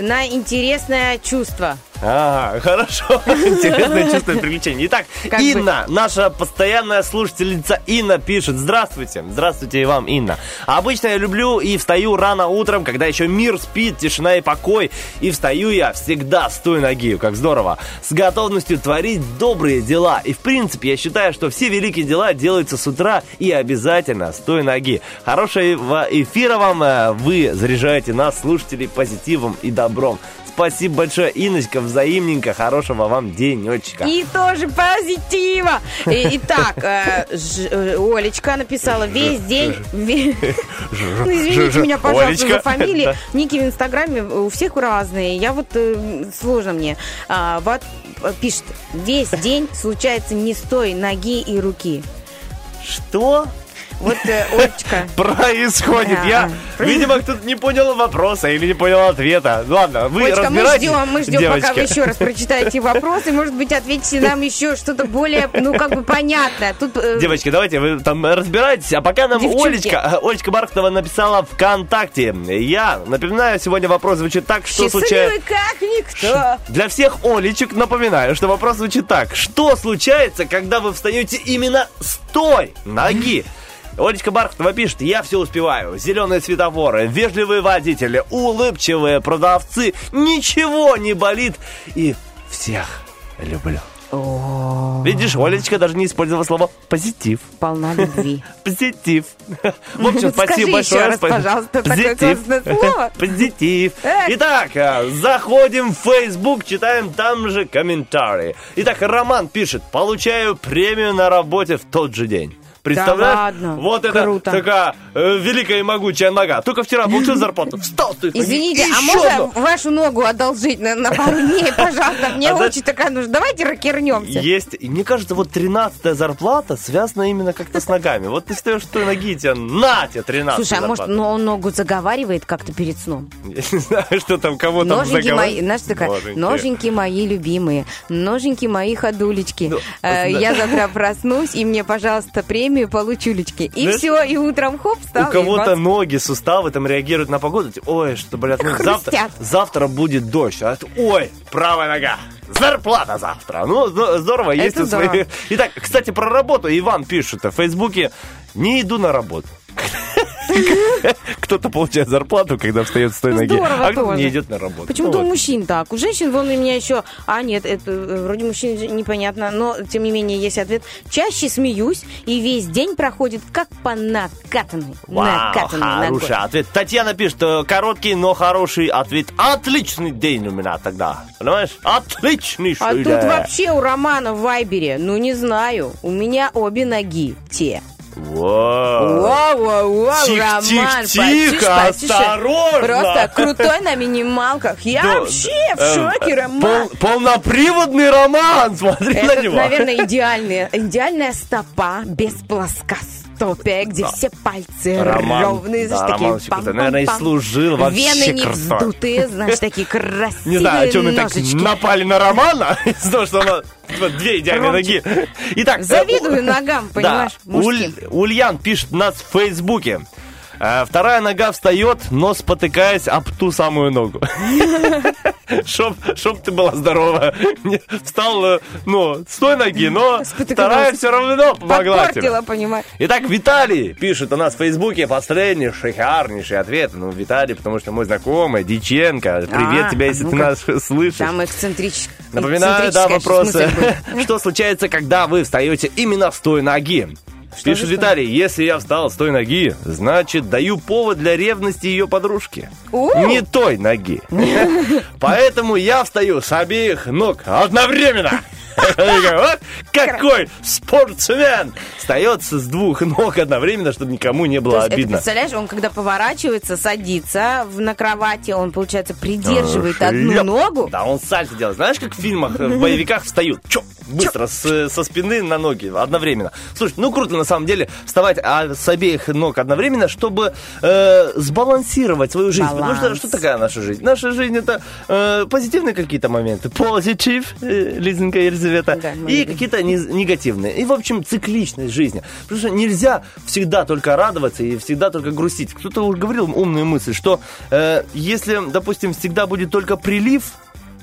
на интересное чувство. Ага, хорошо. Интересное чувство приключений. Итак, Как Инна, наша постоянная слушательница Инна пишет. Здравствуйте. Здравствуйте и вам, Инна. Обычно я люблю и встаю рано утром, когда еще мир спит, тишина и покой. И встаю я всегда с той ноги, как здорово. С готовностью творить добрые дела. И в принципе, я считаю, что все великие дела делаются с утра и обязательно с той ноги. Хорошего эфира вам. э, Вы заряжаете нас, слушателей, позитивом и добром. Спасибо большое, Инночка, взаимненько, хорошего вам денечка. И тоже позитива. Итак, э, э, Олечка написала весь день... Ну, извините меня, пожалуйста, за фамилии. Ники в Инстаграме у всех разные. Я вот... э, Сложно мне. А, Вот пишет, весь день случается не с той ноги и руки. Что Вот, э, Олечка, происходит? Я, видимо, кто-то не понял вопроса или не понял ответа. Ладно, вы Олечка, мы разбирайтесь, ждем, мы ждем, пока вы девочки. еще раз прочитаете вопросы. Может быть, ответите нам еще что-то более, ну, как бы понятное. Тут э, Девочки, давайте вы там разбирайтесь. А пока нам Девчонки. Олечка, э, Олечка Бархтова написала ВКонтакте. Я напоминаю, сегодня вопрос звучит так, что случается... как никто. Для всех Олечек напоминаю, что вопрос звучит так. Что случается, когда вы встаете именно с той ноги? Олечка Бархтова пишет, я все успеваю. Зеленые светофоры, вежливые водители, улыбчивые продавцы. Ничего не болит. И всех люблю. Видишь, Олечка даже не использовала слово позитив. Полна любви. Позитив. В общем, спасибо большое. раз, пожалуйста, Позитив. Позитив. Итак, а, заходим в Facebook, читаем там же комментарии. Итак, Роман пишет, получаю премию на работе в тот же день. Представляешь? ладно? Вот это Круто. такая э, великая и могучая нога. Только вчера получил зарплату. Встал ты. Извините, а можно одну. вашу ногу одолжить на, на пару дней, пожалуйста? Мне А очень такая нужна. Давайте ракернемся. Есть. И мне кажется, вот 13 зарплата связана именно как-то с ногами. Вот ты встаешь с той ноги, тебе на тебе 13 Слушай, а может, ну, он ногу заговаривает как-то перед сном? Я не знаю, что там, кого там мои, знаешь, такая, Ноженьки. мои любимые, ноженьки мои ходулечки. Ну, Э, да. Я завтра проснусь, и мне, пожалуйста, премию получулечки. И Знаешь, все, и утром хоп, встал. У кого-то ноги, суставы там реагируют на погоду. Типа, Ой, что, блядь, ну, завтра, завтра будет дождь. А ой, правая нога. Зарплата завтра. Ну, зд- здорово, есть Это у своих- здорово. Итак, кстати, про работу. Иван пишет в Фейсбуке. Не иду на работу. Кто-то получает зарплату, когда встает с той ноги, Здорово а тоже. не идет на работу. Почему-то Ну у мужчин так. У женщин, вон у меня еще... А, нет, это э, вроде мужчин непонятно, но, тем не менее, есть ответ. Чаще смеюсь, и весь день проходит как по накатанной. Хороший ответ. Татьяна пишет, э, короткий, но хороший ответ. Отличный день у меня тогда. Понимаешь? Отличный А тут вообще у Романа в Вайбере, ну не знаю, у меня обе ноги те. Вау. Вау, вау, вау, Роман, тихо, потише, тихо, потише. осторожно. Просто крутой на минималках. Я Да, вообще в э, шоке, э, Роман. пол- полноприводный роман, смотри на Это, него. наверное, идеальная, идеальная стопа без плоскостопия, где все пальцы Роман, ровные, да, знаешь, такие Роман Щекота, пам-пам-пам. наверное, и служил вообще Вены не вздутые, знаешь, такие красивые Не знаю, о чем мы так напали на Романа, из-за того, что она типа, две идеальные ноги. Итак, э, Завидую ногам, понимаешь. Ульян пишет нас в Фейсбуке. Э, Вторая нога встает, но спотыкаясь об ту самую ногу. Чтоб, чтоб ты была здорова. Встал, э, ну, с той ноги, но вторая все равно помогла тебе. Понимаешь. Итак, Виталий пишет у нас в Фейсбуке последний шикарнейший ответ. Ну, Виталий, потому что мой знакомый, Диченко. Привет А, тебе, если ты нас слышишь. Там эксцентрич... Напоминаю, да, эксцентрическая вопрос. мысль была. Что случается, когда вы встаете именно с той ноги? Пишет за Виталий, если я встал с той ноги, значит, даю повод для ревности ее подружки. Не той ноги. Поэтому я встаю с обеих ног одновременно. Вот Какой спортсмен! Встает с двух ног одновременно, чтобы никому не было обидно. представляешь, он когда поворачивается, садится на кровати, он, получается, придерживает одну ногу. Да, он сальто делает. Знаешь, как в фильмах, э, в боевиках встают? Чё? быстро с- со спины на ноги одновременно. Слушай, ну круто на самом деле вставать а, с обеих ног одновременно, чтобы э, сбалансировать свою жизнь. Потому что Баланс. что такая наша жизнь? Наша жизнь это э, позитивные какие-то моменты, позитив, э, Лизонька Елизавета, Да, и какие-то не- негативные. И, в общем, цикличность жизни. Потому что нельзя всегда только радоваться и всегда только грустить. Кто-то уже говорил умную мысль, что э, если, допустим, всегда будет только прилив,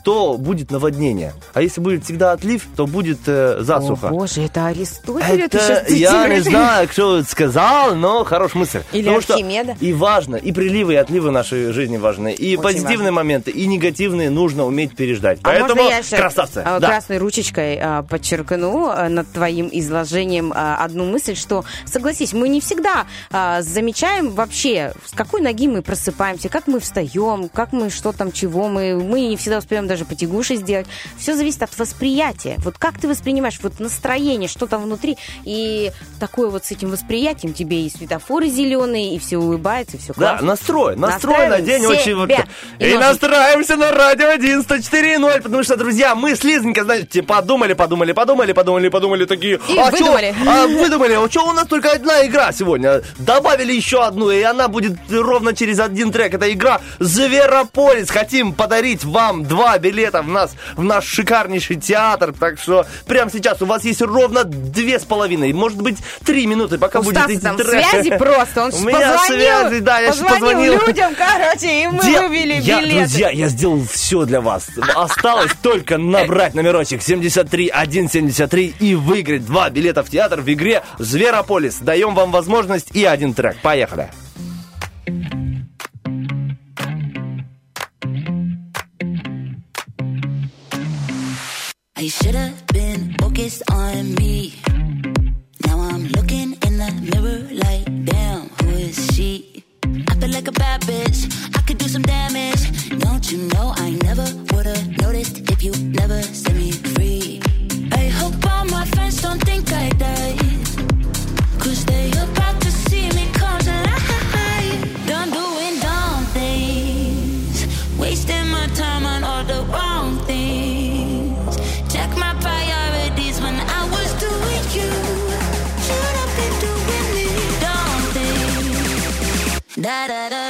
то будет наводнение. А если будет всегда отлив, то будет э, засуха. О, боже, это Аристотель, это, Это я не знаю, кто это сказал, но хорошая мысль. Или Потому что Архимеда. И важно, и приливы, и отливы нашей жизни важны. И Очень позитивные важно. моменты, и негативные нужно уметь переждать. А Поэтому можно я сейчас красавцы. а, Да. красной ручечкой а, подчеркну а, над твоим изложением одну мысль, что, согласись, мы не всегда замечаем вообще, с какой ноги мы просыпаемся, как мы встаем, как мы что там, чего мы, мы не всегда успеем даже потягуши сделать. Все зависит от восприятия. Вот как ты воспринимаешь вот настроение, что там внутри, и такое вот с этим восприятием тебе и светофоры зеленые, и все улыбается, и все Да, классно. настрой, настрой на день очень вот. И, И настраиваемся на радио 11.4.0, потому что, друзья, мы с Лизонькой, знаете, подумали, подумали, подумали, подумали, подумали, такие... И а чё- выдумали. а, выдумали, а что у нас только одна игра сегодня? Добавили еще одну, и она будет ровно через один трек. Это игра Зверополис. Хотим подарить вам два билета в нас, в наш шикарнейший театр. Так что прямо сейчас у вас есть ровно две с половиной, может быть, три минуты, пока У будет Стаса идти там трек. связи просто, он У меня позвонил, связи, да, я позвонил позвонил. людям, короче, и мы Де- вывели я, билеты. Друзья, я сделал все для вас. Осталось только набрать номерочек 73173 и выиграть два билета в театр в игре Зверополис. Даем вам возможность и один трек. Поехали. I should have been focused on me. Now I'm looking in the mirror like, damn, who is she? I feel like a bad bitch. I could do some damage. Don't you know I never would've noticed if you never set me free? I hope all my friends don't think I died. Cause they about da da da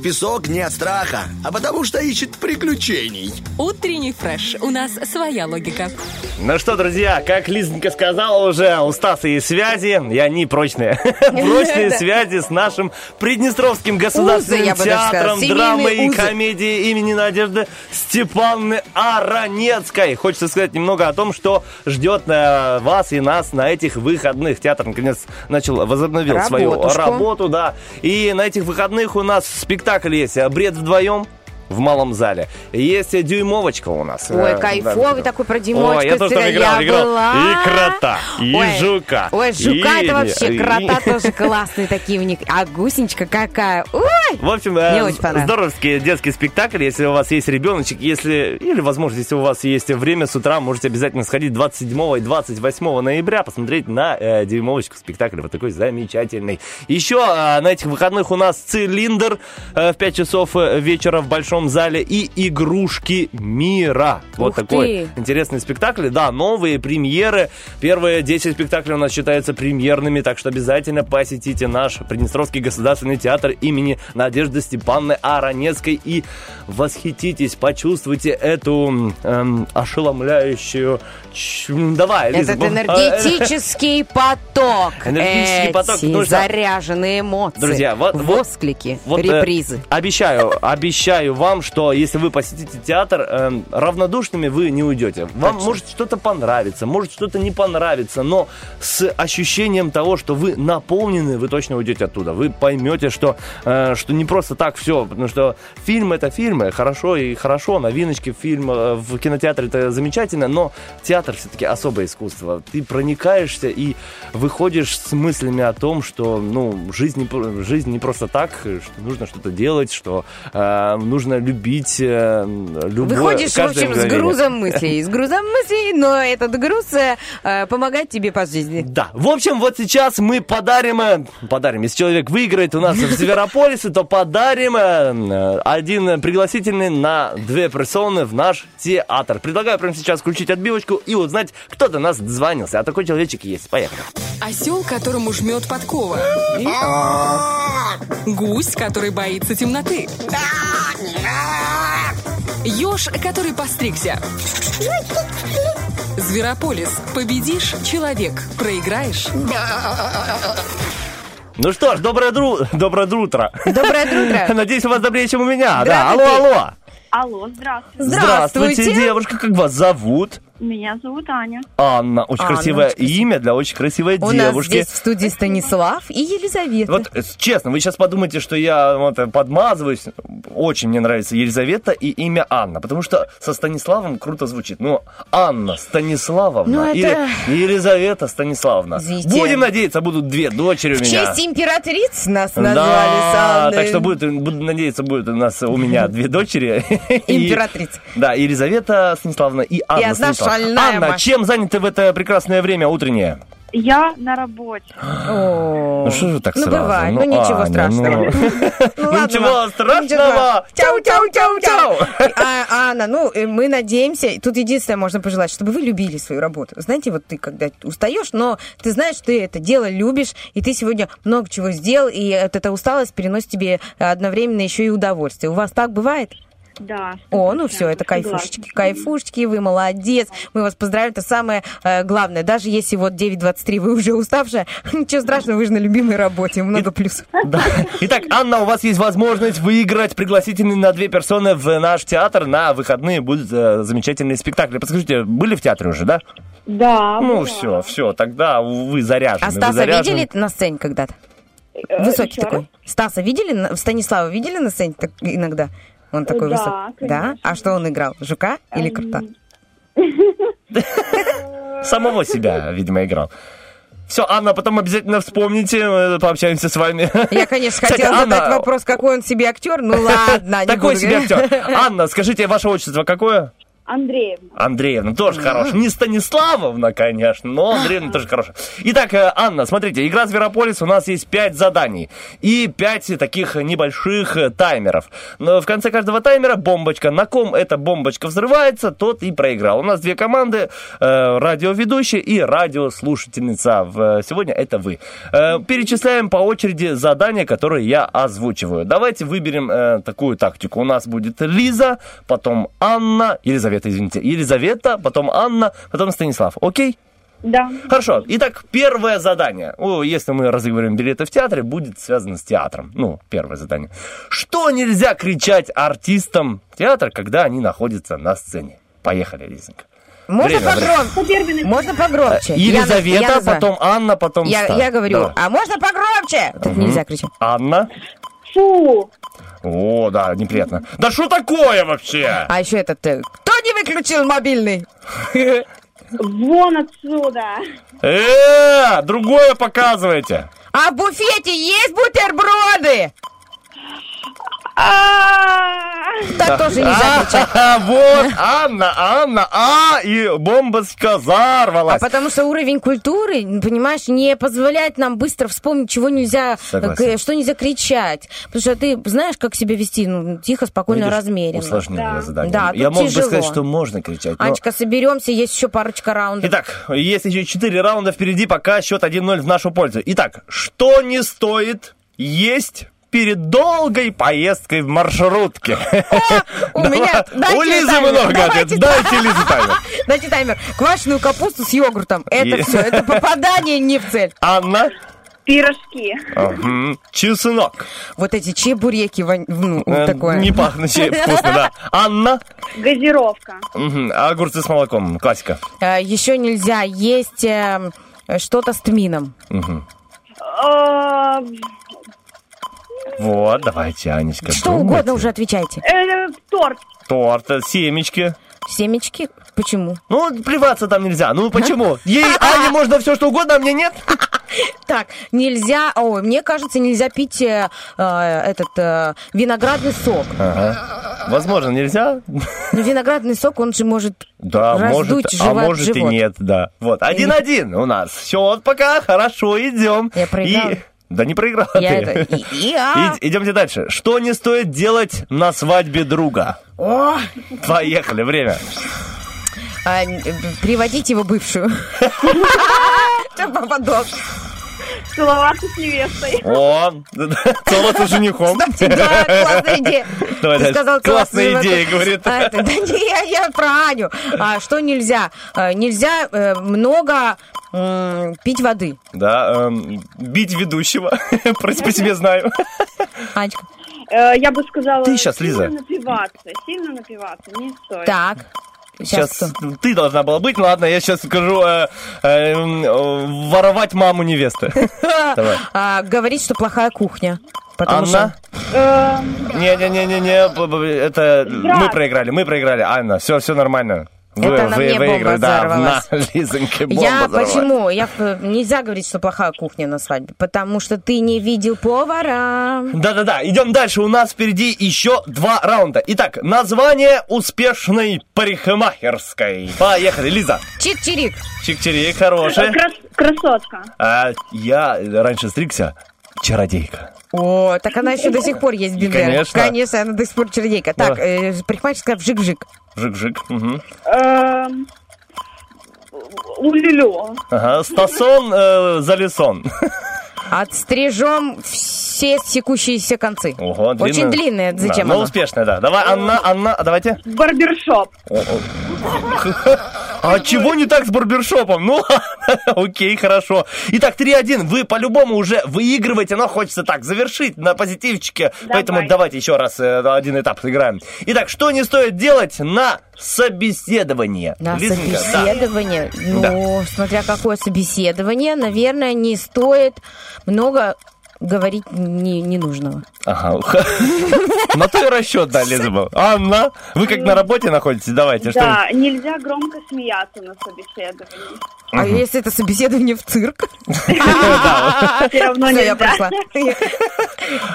песок не от страха, а потому что ищет приключений. Утренний фреш. У нас своя логика. Ну что, друзья, как Лизонька сказала уже, у Стаса есть связи, и они прочные. Прочные связи с нашим Приднестровским государственным театром драмы и комедии имени Надежды Степановны Аронецкой. Хочется сказать немного о том, что ждет э, вас и нас на этих выходных. Театр, наконец, начал, возобновил свою работу, да. И на этих выходных у нас спектакль есть «Бред вдвоем», в малом зале. Есть дюймовочка у нас. Ой, Э, кайфовый такой про Димочку. Ой, я тоже там играл, играл. была. И крота, и Ой, жука. Ой, жука и- это вообще, крота тоже классные такие у них. А гусеничка какая. Ой, В общем, э, здоровский детский спектакль. Если у вас есть ребеночек, если, или, возможно, если у вас есть время с утра, можете обязательно сходить 27 и 28 ноября, посмотреть на э, дюймовочку спектакль. Вот такой замечательный. Еще э, на этих выходных у нас цилиндр э, в 5 часов э, вечера в Большом зале и игрушки мира. Вот Ух такой ты. интересный спектакль. Да, новые премьеры. Первые 10 спектаклей у нас считаются премьерными, так что обязательно посетите наш Приднестровский государственный театр имени Надежды Степанны Аронецкой и восхититесь, почувствуйте эту эм, ошеломляющую... ч- Давай, Лиза, Этот энергетический поток. Энергетический поток, Эти потому что- заряженные эмоции. Друзья, вот- Восклики, Вот, э, репризы. обещаю, обещаю вам, что если вы посетите театр, эм, равнодушными вы не уйдете. Вам может что-то понравиться, может что-то не понравится, но с ощущением того, что вы наполнены, вы точно уйдете оттуда. Вы поймете, что, э, что не просто так все, потому что фильм это фильмы, хорошо и хорошо, новиночки фильм э, в кинотеатре это замечательно, но театр все-таки особое искусство. Ты проникаешься и выходишь с мыслями о том, что ну, жизнь, не, жизнь не просто так, что нужно что-то делать, что э, нужно любить э, любое, Выходишь, в общем, с мгновение. грузом мыслей. С грузом мыслей, но этот груз э, э, помогает тебе по жизни. Да. В общем, вот сейчас мы подарим, э, подарим, если человек выиграет у нас в Зверополисе, то подарим э, один пригласительный на две персоны в наш театр. Предлагаю прямо сейчас включить отбивочку и узнать, кто до нас дозвонился. А такой человечек есть. Поехали. Осел, которому жмет подкова. Гусь, который боится темноты. Еж, который постригся. Зверополис. Победишь – человек. Проиграешь Ну что ж, доброе, дру... доброе утро. Доброе утро. Надеюсь, у вас добрее, чем у меня. Да, алло, алло. Алло, здравствуйте. Здравствуйте. девушка, как вас зовут? Меня зовут Аня. Анна. Очень Анна, красивое очень красиво. имя для очень красивой У нас девушки. здесь в студии Станислав и Елизавета. Вот э, честно, вы сейчас подумаете, что я вот, э, подмазываюсь. Очень мне нравится Елизавета и имя Анна, потому что со Станиславом круто звучит. Ну, Анна Станиславовна Ну, или это- Елизавета Станиславовна. Извините. Будем надеяться, будут две дочери у В меня. честь императриц нас назвали с Да, Анной. так что будет, буду надеяться, будет у нас у меня две дочери. Императриц. Да, Елизавета Станиславовна и Анна Станиславовна. Шальная Анна, Маша. чем заняты в это прекрасное время утреннее? Я на работе. О. Ну что же так Ну, сразу? бывает, ну, ничего Аня, страшного. ну. Ну, Ну, ничего страшного. Чау, чау, чау, чау. А, Анна, ну, э, мы надеемся, тут единственное можно пожелать, чтобы вы любили свою работу. Знаете, вот ты когда устаешь, но ты знаешь, ты это дело любишь, и ты сегодня много чего сделал, и вот эта усталость переносит тебе одновременно еще и удовольствие. У вас так бывает? Да. О, ну все, это кайфушечки, кайфушечки, вы молодец, мы вас поздравляем, это самое э, главное. Даже если вот 9.23 вы уже уставшая, ничего страшного, вы же на любимой работе, много плюсов. Да. Итак, Анна, у вас есть возможность выиграть пригласительный на две персоны в наш театр. На выходные будут э, замечательные спектакли. Подскажите, были в театре уже, да? Да. Ну была. все, все, тогда вы заряжены. А вы Стаса заряжены. видели на сцене когда-то? Высокий еще такой. Стаса видели? Станислава видели на сцене так иногда? Он такой Да, высокий. Да? конечно. А что он играл? Жука или крута? Самого себя, видимо, играл. Все, Анна, потом обязательно вспомните, пообщаемся с вами. Я, конечно, Кстати, хотела задать Анна, вопрос, какой он себе актер. Ну ладно, не Такой буду себе актер. Анна, скажите, ваше отчество какое? Андреевна. Андреевна тоже хорош. Не Станиславовна, конечно, но Андреевна тоже хорошая. Итак, э, Анна, смотрите, игра Зверополис, у нас есть пять заданий и пять таких небольших э, таймеров. Но в конце каждого таймера бомбочка. На ком эта бомбочка взрывается, тот и проиграл. У нас две команды, э, радиоведущая и радиослушательница. Сегодня это вы. Перечисляем по очереди задания, которые я озвучиваю. Давайте выберем такую тактику. У нас будет Лиза, потом Анна, Елизавета, извините, Елизавета, потом Анна, потом Станислав. Окей? Да. Хорошо. Итак, первое задание. О, если мы разыгрываем билеты в театре, будет связано с театром. Ну, первое задание. Что нельзя кричать артистам театра, когда они находятся на сцене? Поехали, Лизонька. Можно Время, погромче? Можно погромче? Я наз- Елизавета, я называю. потом Анна, потом Я, Стас. я говорю, Давай. а можно погромче? Это Мгм. нельзя кричать. Анна. Фу. О, да, неприятно. Да что такое вообще? А еще этот, э, кто не выключил мобильный? Вон отсюда. Э, другое показывайте. А в буфете есть бутерброды? Так тоже нельзя кричать. А, Вот, Анна, Анна, а, и бомбочка А взорвалась. потому что уровень культуры, понимаешь, не позволяет нам быстро вспомнить, чего нельзя, к- что нельзя кричать. Потому что ты знаешь, как себя вести, ну, тихо, спокойно, размеренно. Усложненное задание. Да, Я мог бы сказать, что можно кричать. Анечка, соберемся, есть еще парочка раундов. Итак, есть еще 4 раунда впереди, пока счет 1-0 в нашу пользу. Итак, что не стоит есть перед долгой поездкой в маршрутке? У меня... дайте У Лизы таймер, много. Дайте Лизе таймер. Дайте таймер. Квашеную капусту с йогуртом. Это все. Это попадание не в цель. Анна? Пирожки. Чеснок. Вот эти чебуреки, вон- ну, Э, такое. Не пахнущие, вкусно, да. Анна? Газировка. Мгм. Огурцы с молоком, классика. Еще нельзя есть э, что-то с тмином. Вот, давайте, Анечка. Что думайте. угодно уже отвечайте. э, Торт. Торт, э, семечки. Семечки? Почему? Ну, плеваться там нельзя. Ну, почему? Ей, Ане, можно все, что угодно, а мне нет? Так, нельзя, ой, мне кажется, нельзя пить э, э, этот э, виноградный сок. Ага. Возможно, нельзя? Но виноградный сок, он же может Да, может, раздуть а живот- может и живот. нет, да. Вот, один-один у нас. Счет пока, хорошо, идем. Я проиграла. И- Да не проиграла Я ты. это- и- и- а. Ид- Идемте дальше. Что не стоит делать на свадьбе друга? О, Поехали, время. а, приводить его бывшую. Попадок. Целоваться с невестой. О, целоваться с женихом. Да, классная идея. Ты сказал Классная идея, говорит. А, Да не, я, про Аню. А, Что нельзя? А, Нельзя э, много пить воды. Да, эм, бить ведущего. Про по себе знаю. Анечка. Э, Я бы сказала... Ты сильно Лиза. напиваться. Сильно напиваться не стоит. Так. Сейчас ты должна была быть, ладно, я сейчас скажу э, э, э, воровать маму невесты. А, Говорить, что плохая кухня. Потому Анна? Б- это мы проиграли, мы проиграли. Анна, все, все нормально. Вы, Это на вы мне бомба выиграли, да, взорвалась. на Лизоньке бомба Я взорвалась. почему? Я нельзя говорить, что плохая кухня на свадьбе, потому что ты не видел повара. Да-да-да, идем дальше. У нас впереди еще два раунда. Итак, название успешной парикмахерской. Поехали, Лиза. Чик-чирик. Чик-чирик, хорошая. крас- Красотка. А, я раньше стригся. Чародейка. О, так она еще до сих пор есть беда. Конечно. Конечно, она до сих пор чердейка. Так, Да. э, парикмахерская вжик-вжик. Жик-жик. мгм. Эм, Улюлю. Ага, Стасон э, Залисон. Отстрижем все секущиеся концы. Ого, Очень длинная, Да, зачем но она? успешная, да. Давай, Анна, Анна, а давайте. Барбершоп. А чего не так с барбершопом? Ну, окей, хорошо. Итак, 3-1. Вы по-любому уже выигрываете, но хочется так завершить на позитивчике. Поэтому давайте еще раз э, один этап сыграем. Итак, что не стоит делать на собеседование? На Лизонька, да. собеседование. Ну, смотря какое собеседование, наверное, не стоит много говорить не, ненужного. Ага. На то и расчет, да, Лиза был. Анна, вы как на работе находитесь? Давайте, что Да, нельзя громко смеяться на собеседовании. А если это собеседование в цирк? Все равно нельзя. прошла.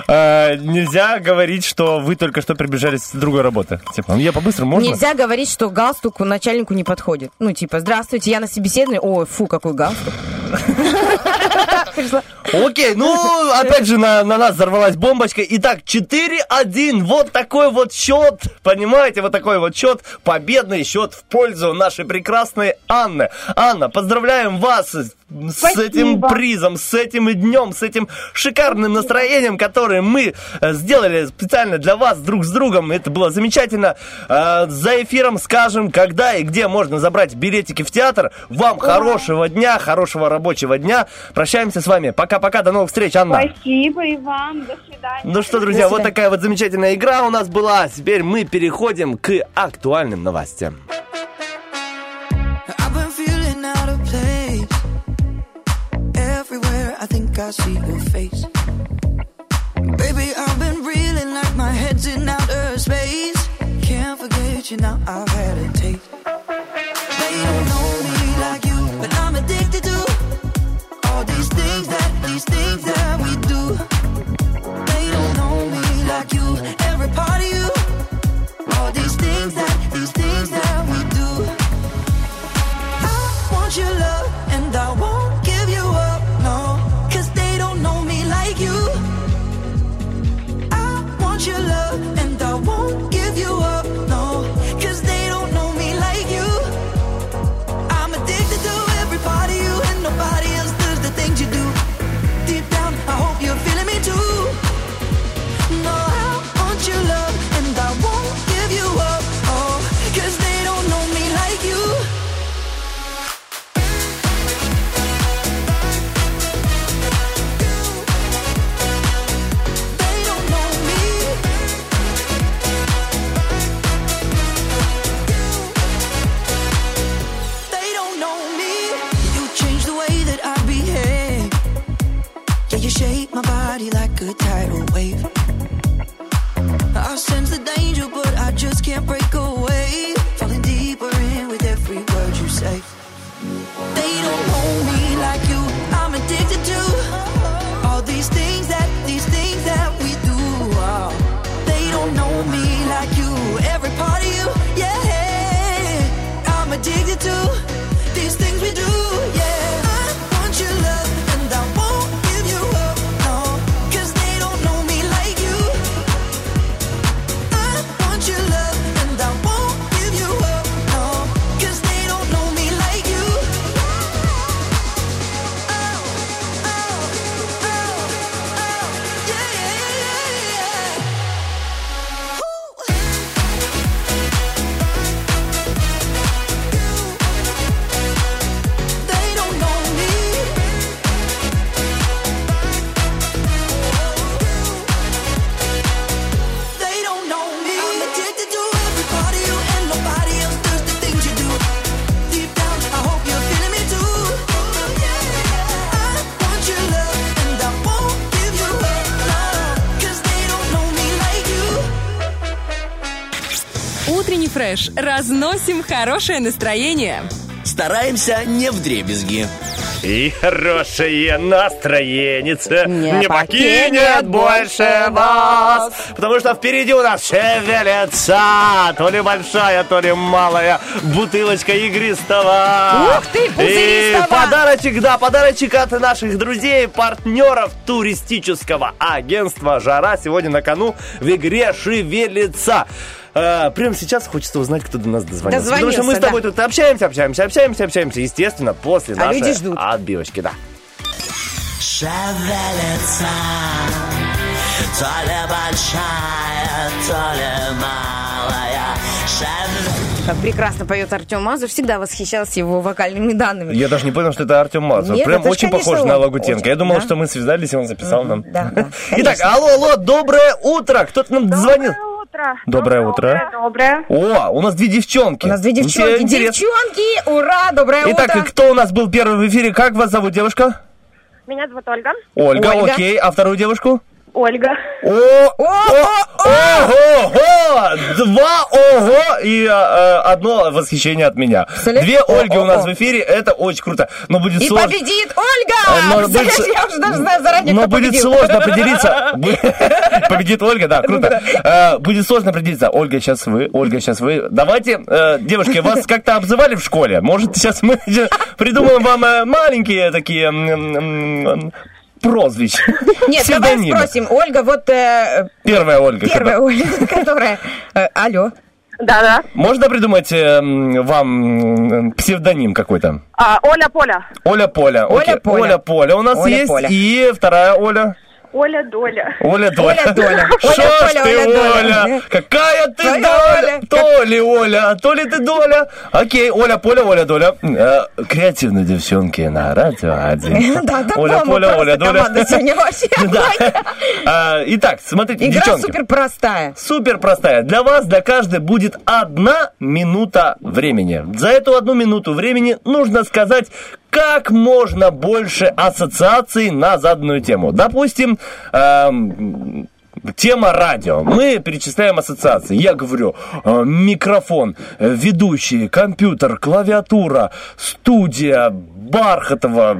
Э, нельзя говорить, что вы только что прибежали с другой работы. Типа, ну я по-быстрому можно? Нельзя говорить, что галстук начальнику не подходит. Ну, типа, здравствуйте, я на собеседовании. Ой, фу, какой галстук. Окей, ну, опять же, на, на нас взорвалась бомбочка. Итак, 4-1. Вот такой вот счет. Понимаете, вот такой вот счет. Победный счет в пользу нашей прекрасной Анны. Анна, поздравляем вас с Спасибо. этим призом, с этим днем, с этим шикарным настроением, которое мы э, сделали специально для вас друг с другом. Это было замечательно. Э, За эфиром скажем, когда и где можно забрать билетики в театр. Вам хорошего дня, хорошего рабочего дня. Прощаемся с вами. Пока-пока, до новых встреч, Анна. Спасибо и вам. До свидания. Ну что, друзья, вот такая вот замечательная игра у нас была. Теперь мы переходим к актуальным новостям. I think I see your face. Baby, I've been reeling like my head's in outer space. Can't forget you now, I've had a taste. They don't know me like you, but I'm addicted to all these things that, these things that we do. They don't know me like you, every part of you. All these things that, these things that we do. I want your love and I want your love. Body like a tidal wave. I sense the danger, but I just can't break away. Falling deeper in with every word you say. They don't know me like you. I'm addicted to all these things that these things that we do. Oh, they don't know me like you. Every part of you, yeah. I'm addicted to Фреш. Разносим хорошее настроение. Стараемся не вдребезги. И хорошее настроение Не не, покинет больше вас. Потому что впереди у нас шевелится то ли большая, то ли малая бутылочка игристого. Ух ты, И пузыристого! подарочек, да, подарочек от наших друзей, партнеров туристического агентства «Жара» сегодня на кону в игре «Шевелится». Э, прямо сейчас хочется узнать, кто до нас дозвонился. Потому что мы с Дозвонился, тобой тут общаемся, общаемся, общаемся, общаемся. Естественно, после А нашей люди ждут. отбивочки, да. Шевелится То ли большая, то ли малая Шевелится Как прекрасно поет Артем Мазур. Всегда восхищался его вокальными данными. Я даже не понял, что это Артем Мазур. Нет, Прям это очень похож на. Лагутенко. Очень, Я думал, да. что мы связались, и он записал нам. Да, да. Итак, алло, алло, доброе утро. Кто-то нам дозвонил. Утро. Доброе утро. Доброе. О, у нас две девчонки. У нас две девчонки. Девчонки, ура, доброе Итак, утро. кто у нас был первый в эфире? Как вас зовут, девушка? Меня зовут Ольга. Ольга, Ольга. окей. А вторую девушку? Ольга. О, о, ого, два ого и а, а, одно восхищение от меня. Представляешь? Две Ольги у нас в эфире, это очень круто. Но будет И сложно. победит Э, Ольга! но будет Я уже даже знаю заранее, Но кто будет победил. сложно определиться. Победит Ольга, да, круто. Э, Будет сложно определиться. Ольга, сейчас вы, Ольга, сейчас вы. Давайте, э, девушки, вас как-то обзывали в школе? Может, сейчас мы придумаем вам э, маленькие такие прозвища? Нет, давай спросим. Ольга, вот э, Первая Ольга. первая. Ольга, которая... э, Алло. Да-да. Можно придумать э, вам м, псевдоним какой-то? А, Оля Поля. Оля Поля. Оля окей. Поля. Оля Поля у нас Оля есть. Поля. И вторая Оля. Оля Доля. Оля Доля. Оля Доля. Шо Оля ж ты, Оля? Какая ты Доля? Оля. То ли Оля, то ли ты Доля. Окей, Оля Поля, Оля Доля. Э, Креативные девчонки на радио один. Да, да, Оля Поля, Оля Доля. команда сегодня вообще Да. А, Итак, смотрите, Игра девчонки. супер простая. Супер простая. Для вас, для каждой будет одна минута времени. За эту одну минуту времени нужно сказать как можно больше ассоциаций на заданную тему. Допустим, эм, Тема радио. Мы перечисляем ассоциации. Я говорю, э, микрофон, э, ведущий, компьютер, клавиатура, студия, Бархатова,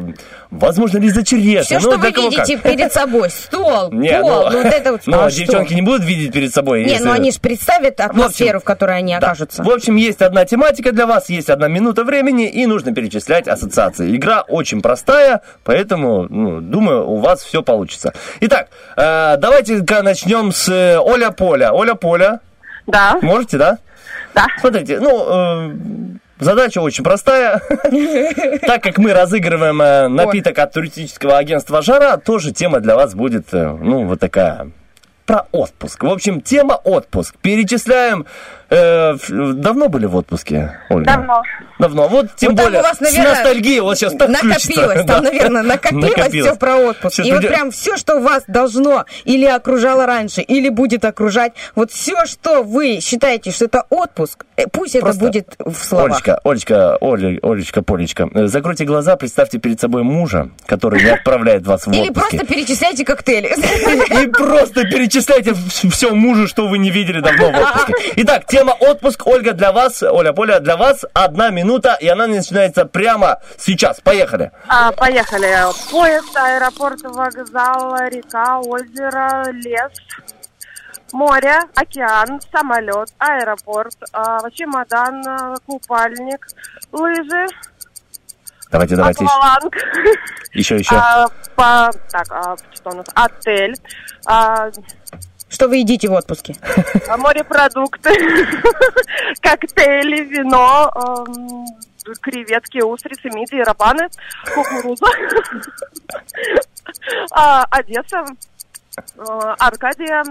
возможно, Лиза Черешня. Все, Ну, что вы кого видите как. перед собой, стол, Не, пол, ну, ну вот это вот. ну, а что? девчонки не будут видеть перед собой. Не, если- ну они же представят атмосферу, в которой они Да. окажутся. В общем, есть одна тематика для вас, есть одна минута времени, и нужно перечислять ассоциации. Игра очень простая, поэтому, ну, думаю, у вас все получится. Итак, э, давайте-ка начнем с э, Оля Поля. Оля Поля. Да. Можете, да? Да. Смотрите, ну, э, задача очень простая. Так как мы разыгрываем э, напиток от туристического агентства «Жара», тоже тема для вас будет, э, ну, вот такая про отпуск. В общем, тема отпуск. Перечисляем Э, давно были в отпуске, Ольга? Давно. Давно. Вот тем Вот там более у вас, с наверное, ностальгией вот сейчас так накопилось, там, Да. наверное, накопилось, Накопилось. все про отпуск. Сейчас и вот придё- прям все, что вас должно или окружало раньше, или будет окружать, вот все, что вы считаете, что это отпуск, э, пусть Просто- это будет в словах. Олечка, Олечка, Оля, Олечка, Полечка, э, закройте глаза, представьте перед собой мужа, который не отправляет вас в Или отпуске. просто перечисляйте коктейли. И просто перечисляйте все мужу, что вы не видели давно в отпуске. Итак, тема отпуск. Ольга, для вас, Оля, Поля, для вас одна минута, и она начинается прямо сейчас. Поехали. А, поехали. Поезд, аэропорт, вокзал, река, озеро, лес, море, океан, самолет, аэропорт, а, чемодан, купальник, лыжи, Давайте, давайте. еще. акваланг. Еще, еще. А, по, так, а, что у нас? Отель, а, Что вы едите в отпуске? а, морепродукты, коктейли, вино, эм, креветки, устрицы, мидии, рапаны, кукуруза, А, Одесса, э, Аркадия,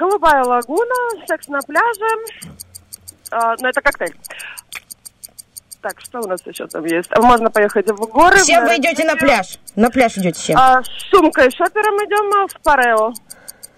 Голубая лагуна, секс на пляже, А, ну это коктейль. Так, что у нас еще там есть? Можно поехать в горы. Чем вы идете на пляж? На пляж идете чем? А, с сумкой шопером идем а, в Парео.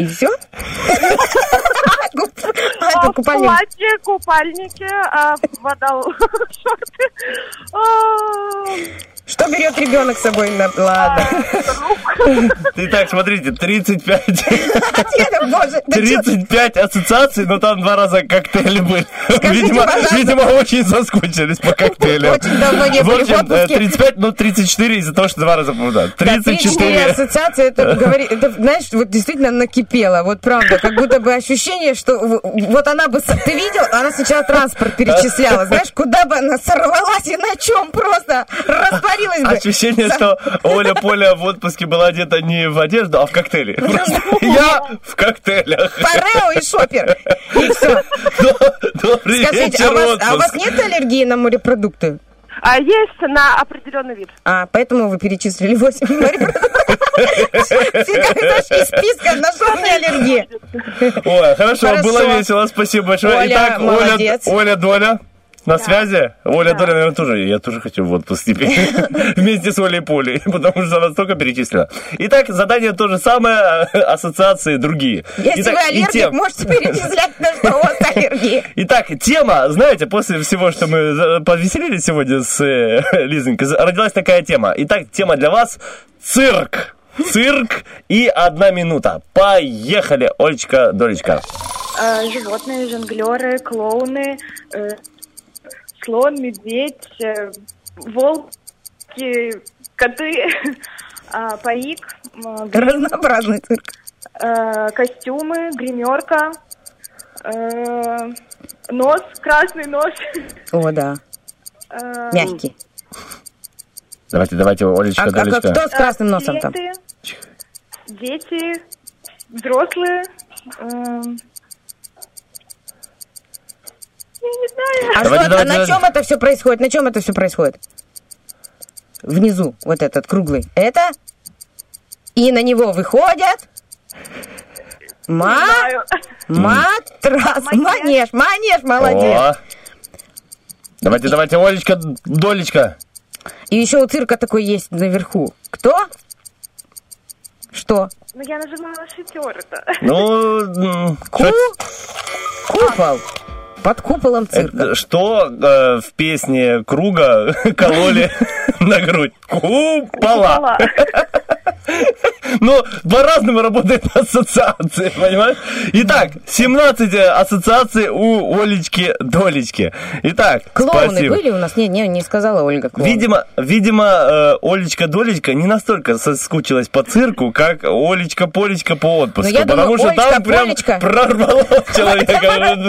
И все? А, платье, купальнике, а, вода, шорты. А, Что берет ребенок с собой на ладно? Итак, смотрите, 35, Деда, боже, да чё- 35 ассоциаций, но там два раза коктейли были. Видимо, пожалуйста. видимо, очень соскучились по коктейлям. Очень давно не В были в общем, э, отпуске. 35, ну 34 из-за того, что два раза да, Да, 34 34. ассоциации, это, говорит, это, знаешь, вот действительно накипело, вот правда, как будто бы ощущение, что вот она бы, ты видел, она сначала транспорт перечисляла, знаешь, куда бы она сорвалась и на чем просто растворилась бы. Ощущение, что Оля Поля в отпуске была одета не в одежду, а в коктейле. Просто я в коктейлях. Парео и шопер. И все. Добрый Скажите, а вечер, у, вас, а у вас нет аллергии на морепродукты? А есть на определенный вид. А, поэтому вы перечислили 8 морепродуктов. Из списка на меня аллергия. Ой, хорошо, было весело, спасибо большое. Оля, Итак, Оля. Оля Доля. На связи? Оля Доля, наверное, тоже. Я тоже хочу в отпуск теперь. Вместе с Олей Полей, потому что она столько перечислила. Итак, задание то же самое, ассоциации другие. Если Итак, вы аллергик, тем- можете перечислять, на что у вас аллергия. Итак, тема, знаете, после всего, что мы повеселились сегодня с э, Лизонькой, родилась такая тема. Итак, тема для вас – цирк. Цирк и одна минута. Поехали, Олечка, Долечка. А, животные, жонглеры, клоуны, э, слон, медведь, э, волки, коты, а, парик, грим, Разнообразный цирк. э, костюмы, гримерка, нос, красный нос. О, да. э, Мягкий. Давайте, давайте, Олечка, А, а Долечка. кто с красным носом там? Дети, взрослые. эм, Я не знаю. А, Давайте, что, давайте, а на чем это все происходит? На чем это все происходит? Внизу, вот этот круглый. Это? И на него выходят... Ма... Матрас, манеж, манеж, молодец. О. Давайте, давайте, Олечка, Долечка. И еще у цирка такой есть наверху. Кто? Что? Ну, я нажимала шестеро-то. Ну, м, Ку? Купол. Под куполом цирка. это что э, в песне Круга кололи на грудь? Купола. Ну, по-разному работает ассоциации, понимаешь? Итак, 17 ассоциаций у Олечки Долечки. Итак, Клоуны спасибо. были у нас? Не, не, не сказала Ольга. клоуны. Видимо, видимо, э, Олечка Долечка не настолько соскучилась по цирку, как Олечка Полечка по отпуску. Ну, я потому думаю, что там Олечка, прям Полечка. прорвало человека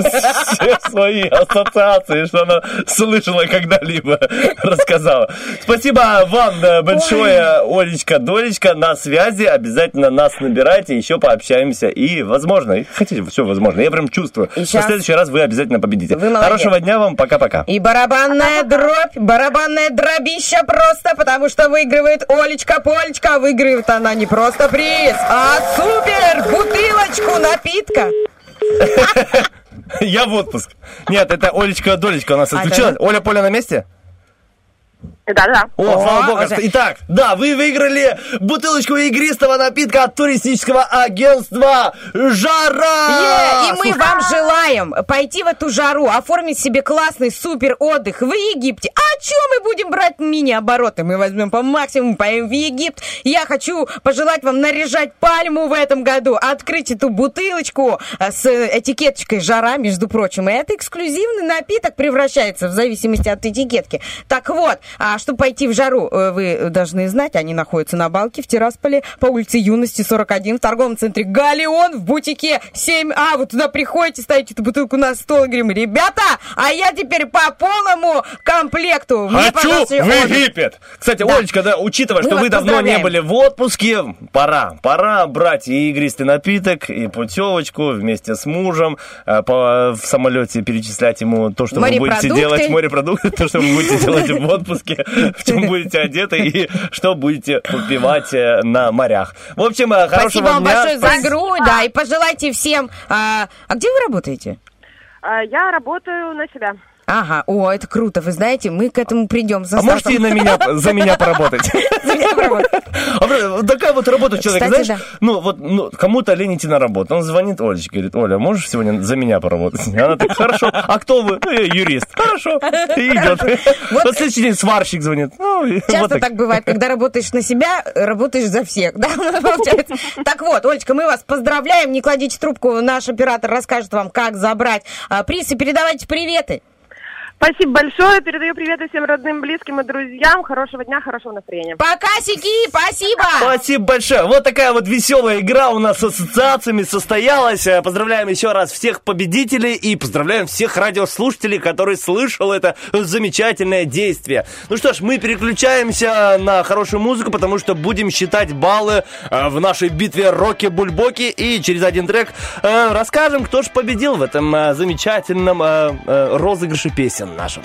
все свои ассоциации, что она слышала когда-либо, рассказала. Спасибо вам большое, Олечка Долечка. На связи. Обязательно нас набирайте, еще пообщаемся. И, возможно, хотите, все возможно. Я прям чувствую. И щас- в следующий раз вы обязательно победите. Вы молодец. Хорошего дня вам. Пока-пока. И барабанная дробь, барабанная дробища просто, потому что выигрывает Олечка Полечка. Выигрывает она не просто приз, а супер бутылочку напитка. Я в отпуск. Нет, это Олечка Долечка у нас А, отключилась. Оля Поля на месте? Да-да. О, О, слава богу. уже. Итак, да, вы выиграли бутылочку игристого напитка от туристического агентства «Жара». Е, И мы вам желаем пойти в эту жару, оформить себе классный супер отдых в Египте. А что мы будем брать мини-обороты? Мы возьмем по максимуму, поедем в Египт. Я хочу пожелать вам наряжать пальму в этом году, открыть эту бутылочку э, с этикеточкой «Жара», между прочим. И это эксклюзивный напиток превращается в зависимости от этикетки. Так вот, а чтобы пойти в жару, э, вы должны знать, они находятся на Балке в Тирасполе по улице Юности 41 в торговом центре «Галеон» в бутике 7А. Вы туда приходите, ставите эту бутылку на стол и говорим, ребята, а я теперь по полному комплекту. Мне, Хочу в отдых». Египет. Кстати, Да. Олечка, да, учитывая, Мы что вы давно не были в отпуске, пора, пора брать и игристый напиток, и путевочку вместе с мужем, э, по, в самолете перечислять ему то, что вы будете делать, морепродукты, то, что вы будете делать в отпуске, в чем будете одеты и что будете попивать э, на морях. В общем, э, хорошего Спасибо вам дня. большое за игру, да, и пожелайте всем... А, а где вы работаете? А, Я работаю на себя. Ага, о, это круто, вы знаете, мы к этому придем. За А можете и Стасом. на меня, за меня поработать? За меня поработать. А, такая вот работа человека, знаешь, ну вот ну, кому-то лень идти на работу. Он звонит Олечке, говорит, Оля, можешь сегодня за меня поработать? Она так, хорошо. А кто вы? «Ну, я юрист. Хорошо. И идет. Вот следующий день сварщик звонит. Ну, Часто так. бывает, когда работаешь на себя, работаешь за всех, да, получается. Так вот, Олечка, мы вас поздравляем, не кладите трубку, наш оператор расскажет вам, как забрать а, приз, и передавайте приветы. Спасибо большое. Передаю приветы всем родным, близким и друзьям. Хорошего дня, хорошего настроения. Пока, Сики, спасибо! Спасибо большое. Вот такая вот веселая игра у нас с ассоциациями состоялась. Э, Поздравляем еще раз всех победителей и поздравляем всех радиослушателей, которые слышал это замечательное действие. Ну что ж, мы переключаемся на хорошую музыку, потому что будем считать баллы э, в нашей битве Роки-Бульбоки и через один трек э, расскажем, кто же победил в этом э, замечательном э, э, розыгрыше песен нашем.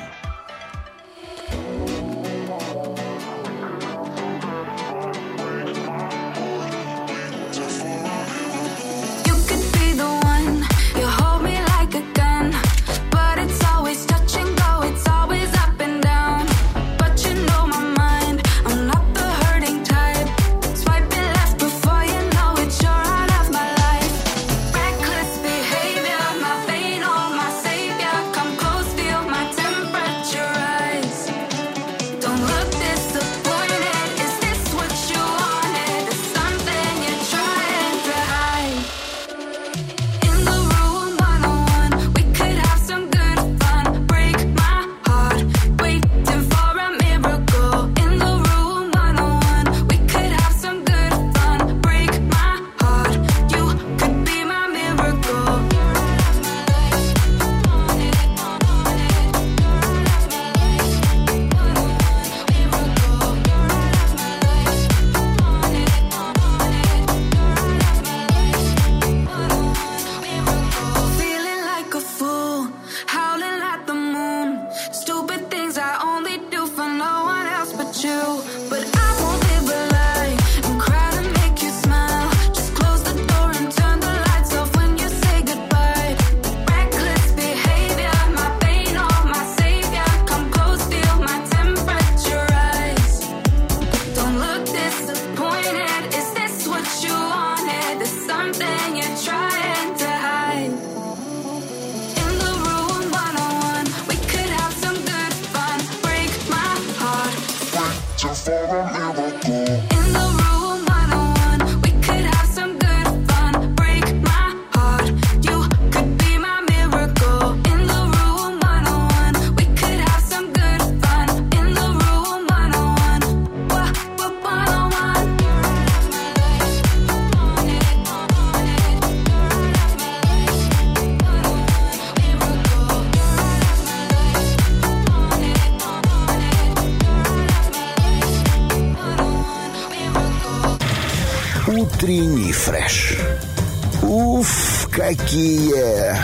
Какие!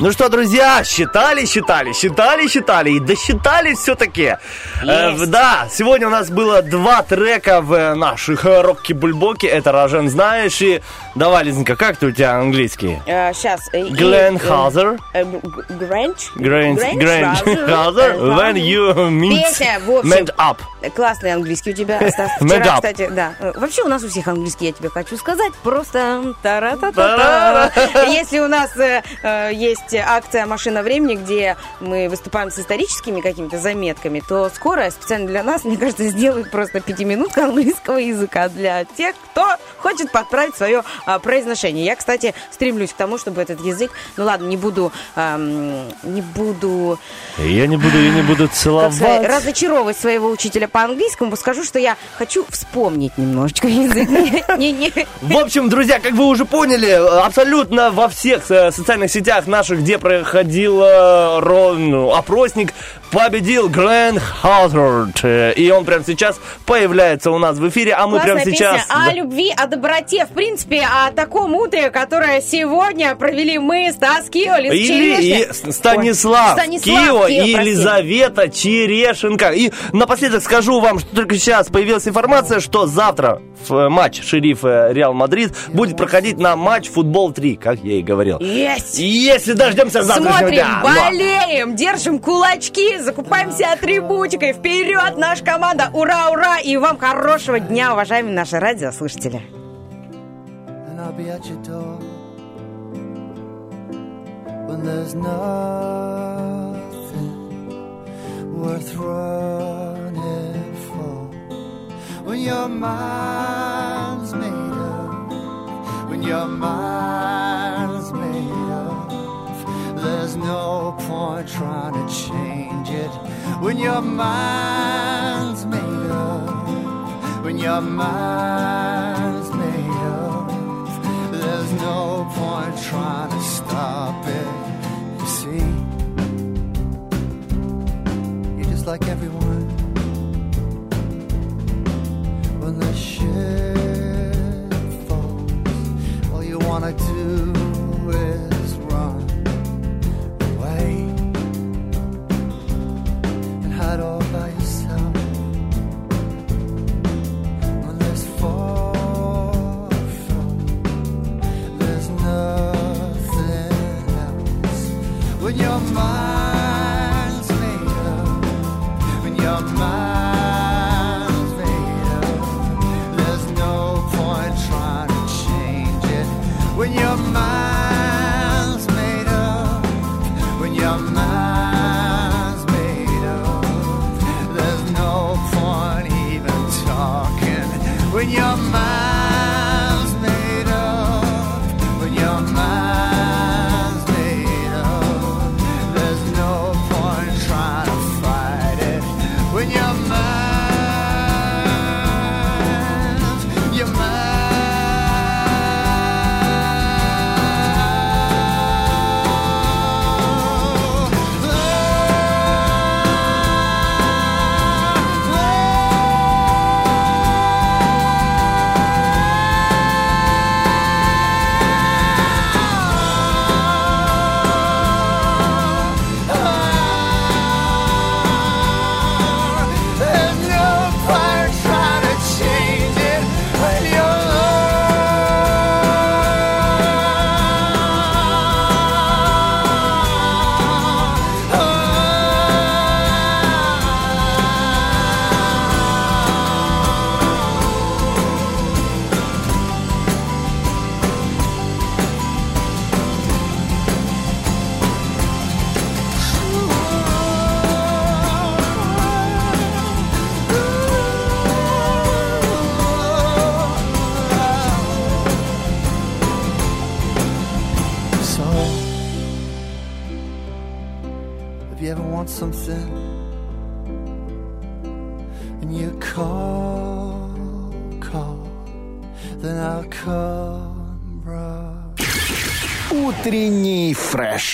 Ну что, друзья, считали, считали, считали, считали и досчитали все-таки. Есть. да, сегодня у нас было два трека в э, наших э, рокки-бульбоки. Это Рожен знаешь и... Давай, Лизонька, как ты у тебя английский? сейчас. Глен Хаузер. Грэнч? Грэнч, Грэнч Хаузер. When you meet, Песня, met up. Классный английский у тебя, Стас. Вчера, кстати, да. Э, Вообще у нас у всех английский, я тебе хочу сказать. Просто Та-ра-ра. тара-та-та-та. Если у нас э, э, есть акция «Машина времени», где мы выступаем с историческими какими-то заметками, то скоро специально для нас, мне кажется, сделают просто пятиминутку английского языка для тех, кто хочет подправить свое а, произношение. Я, кстати, стремлюсь к тому, чтобы этот язык, ну ладно, не буду, не буду Я не буду, я не буду целовать. разочаровывать своего учителя по английскому, скажу, что я хочу вспомнить немножечко язык. В общем, друзья, как вы уже поняли, абсолютно во всех э, социальных сетях наших, где проходил э, ну, опросник, победил Глен Хансард. Э, И он прямо сейчас появляется у нас в эфире, а мы Классная прямо сейчас... песня о любви, о доброте, в принципе, о таком утре, которое сегодня провели мы, Стас Киолис, Или и С- Станислав, Кио и Елизавета Черешенко. И напоследок скажу вам, что только сейчас появилась информация, что завтра э, матч шериф э, Реал Мадрид будет проходить на матч футбол 3, как я и говорил. Есть! Если дождемся завтрашнего Смотрим, дня. болеем, держим кулачки, закупаемся атрибутикой. Вперед, наша команда! Ура, ура! И вам хорошего дня, уважаемые наши радиослушатели. worth running for. When your mind's made up, when your mind's made up, there's no point trying to change it. When your mind's made up, when your mind's made up, there's no point trying to stop it. You see, you're just like everyone. When the shit falls, all you wanna do is your mind. Come, bro. Утренний фреш.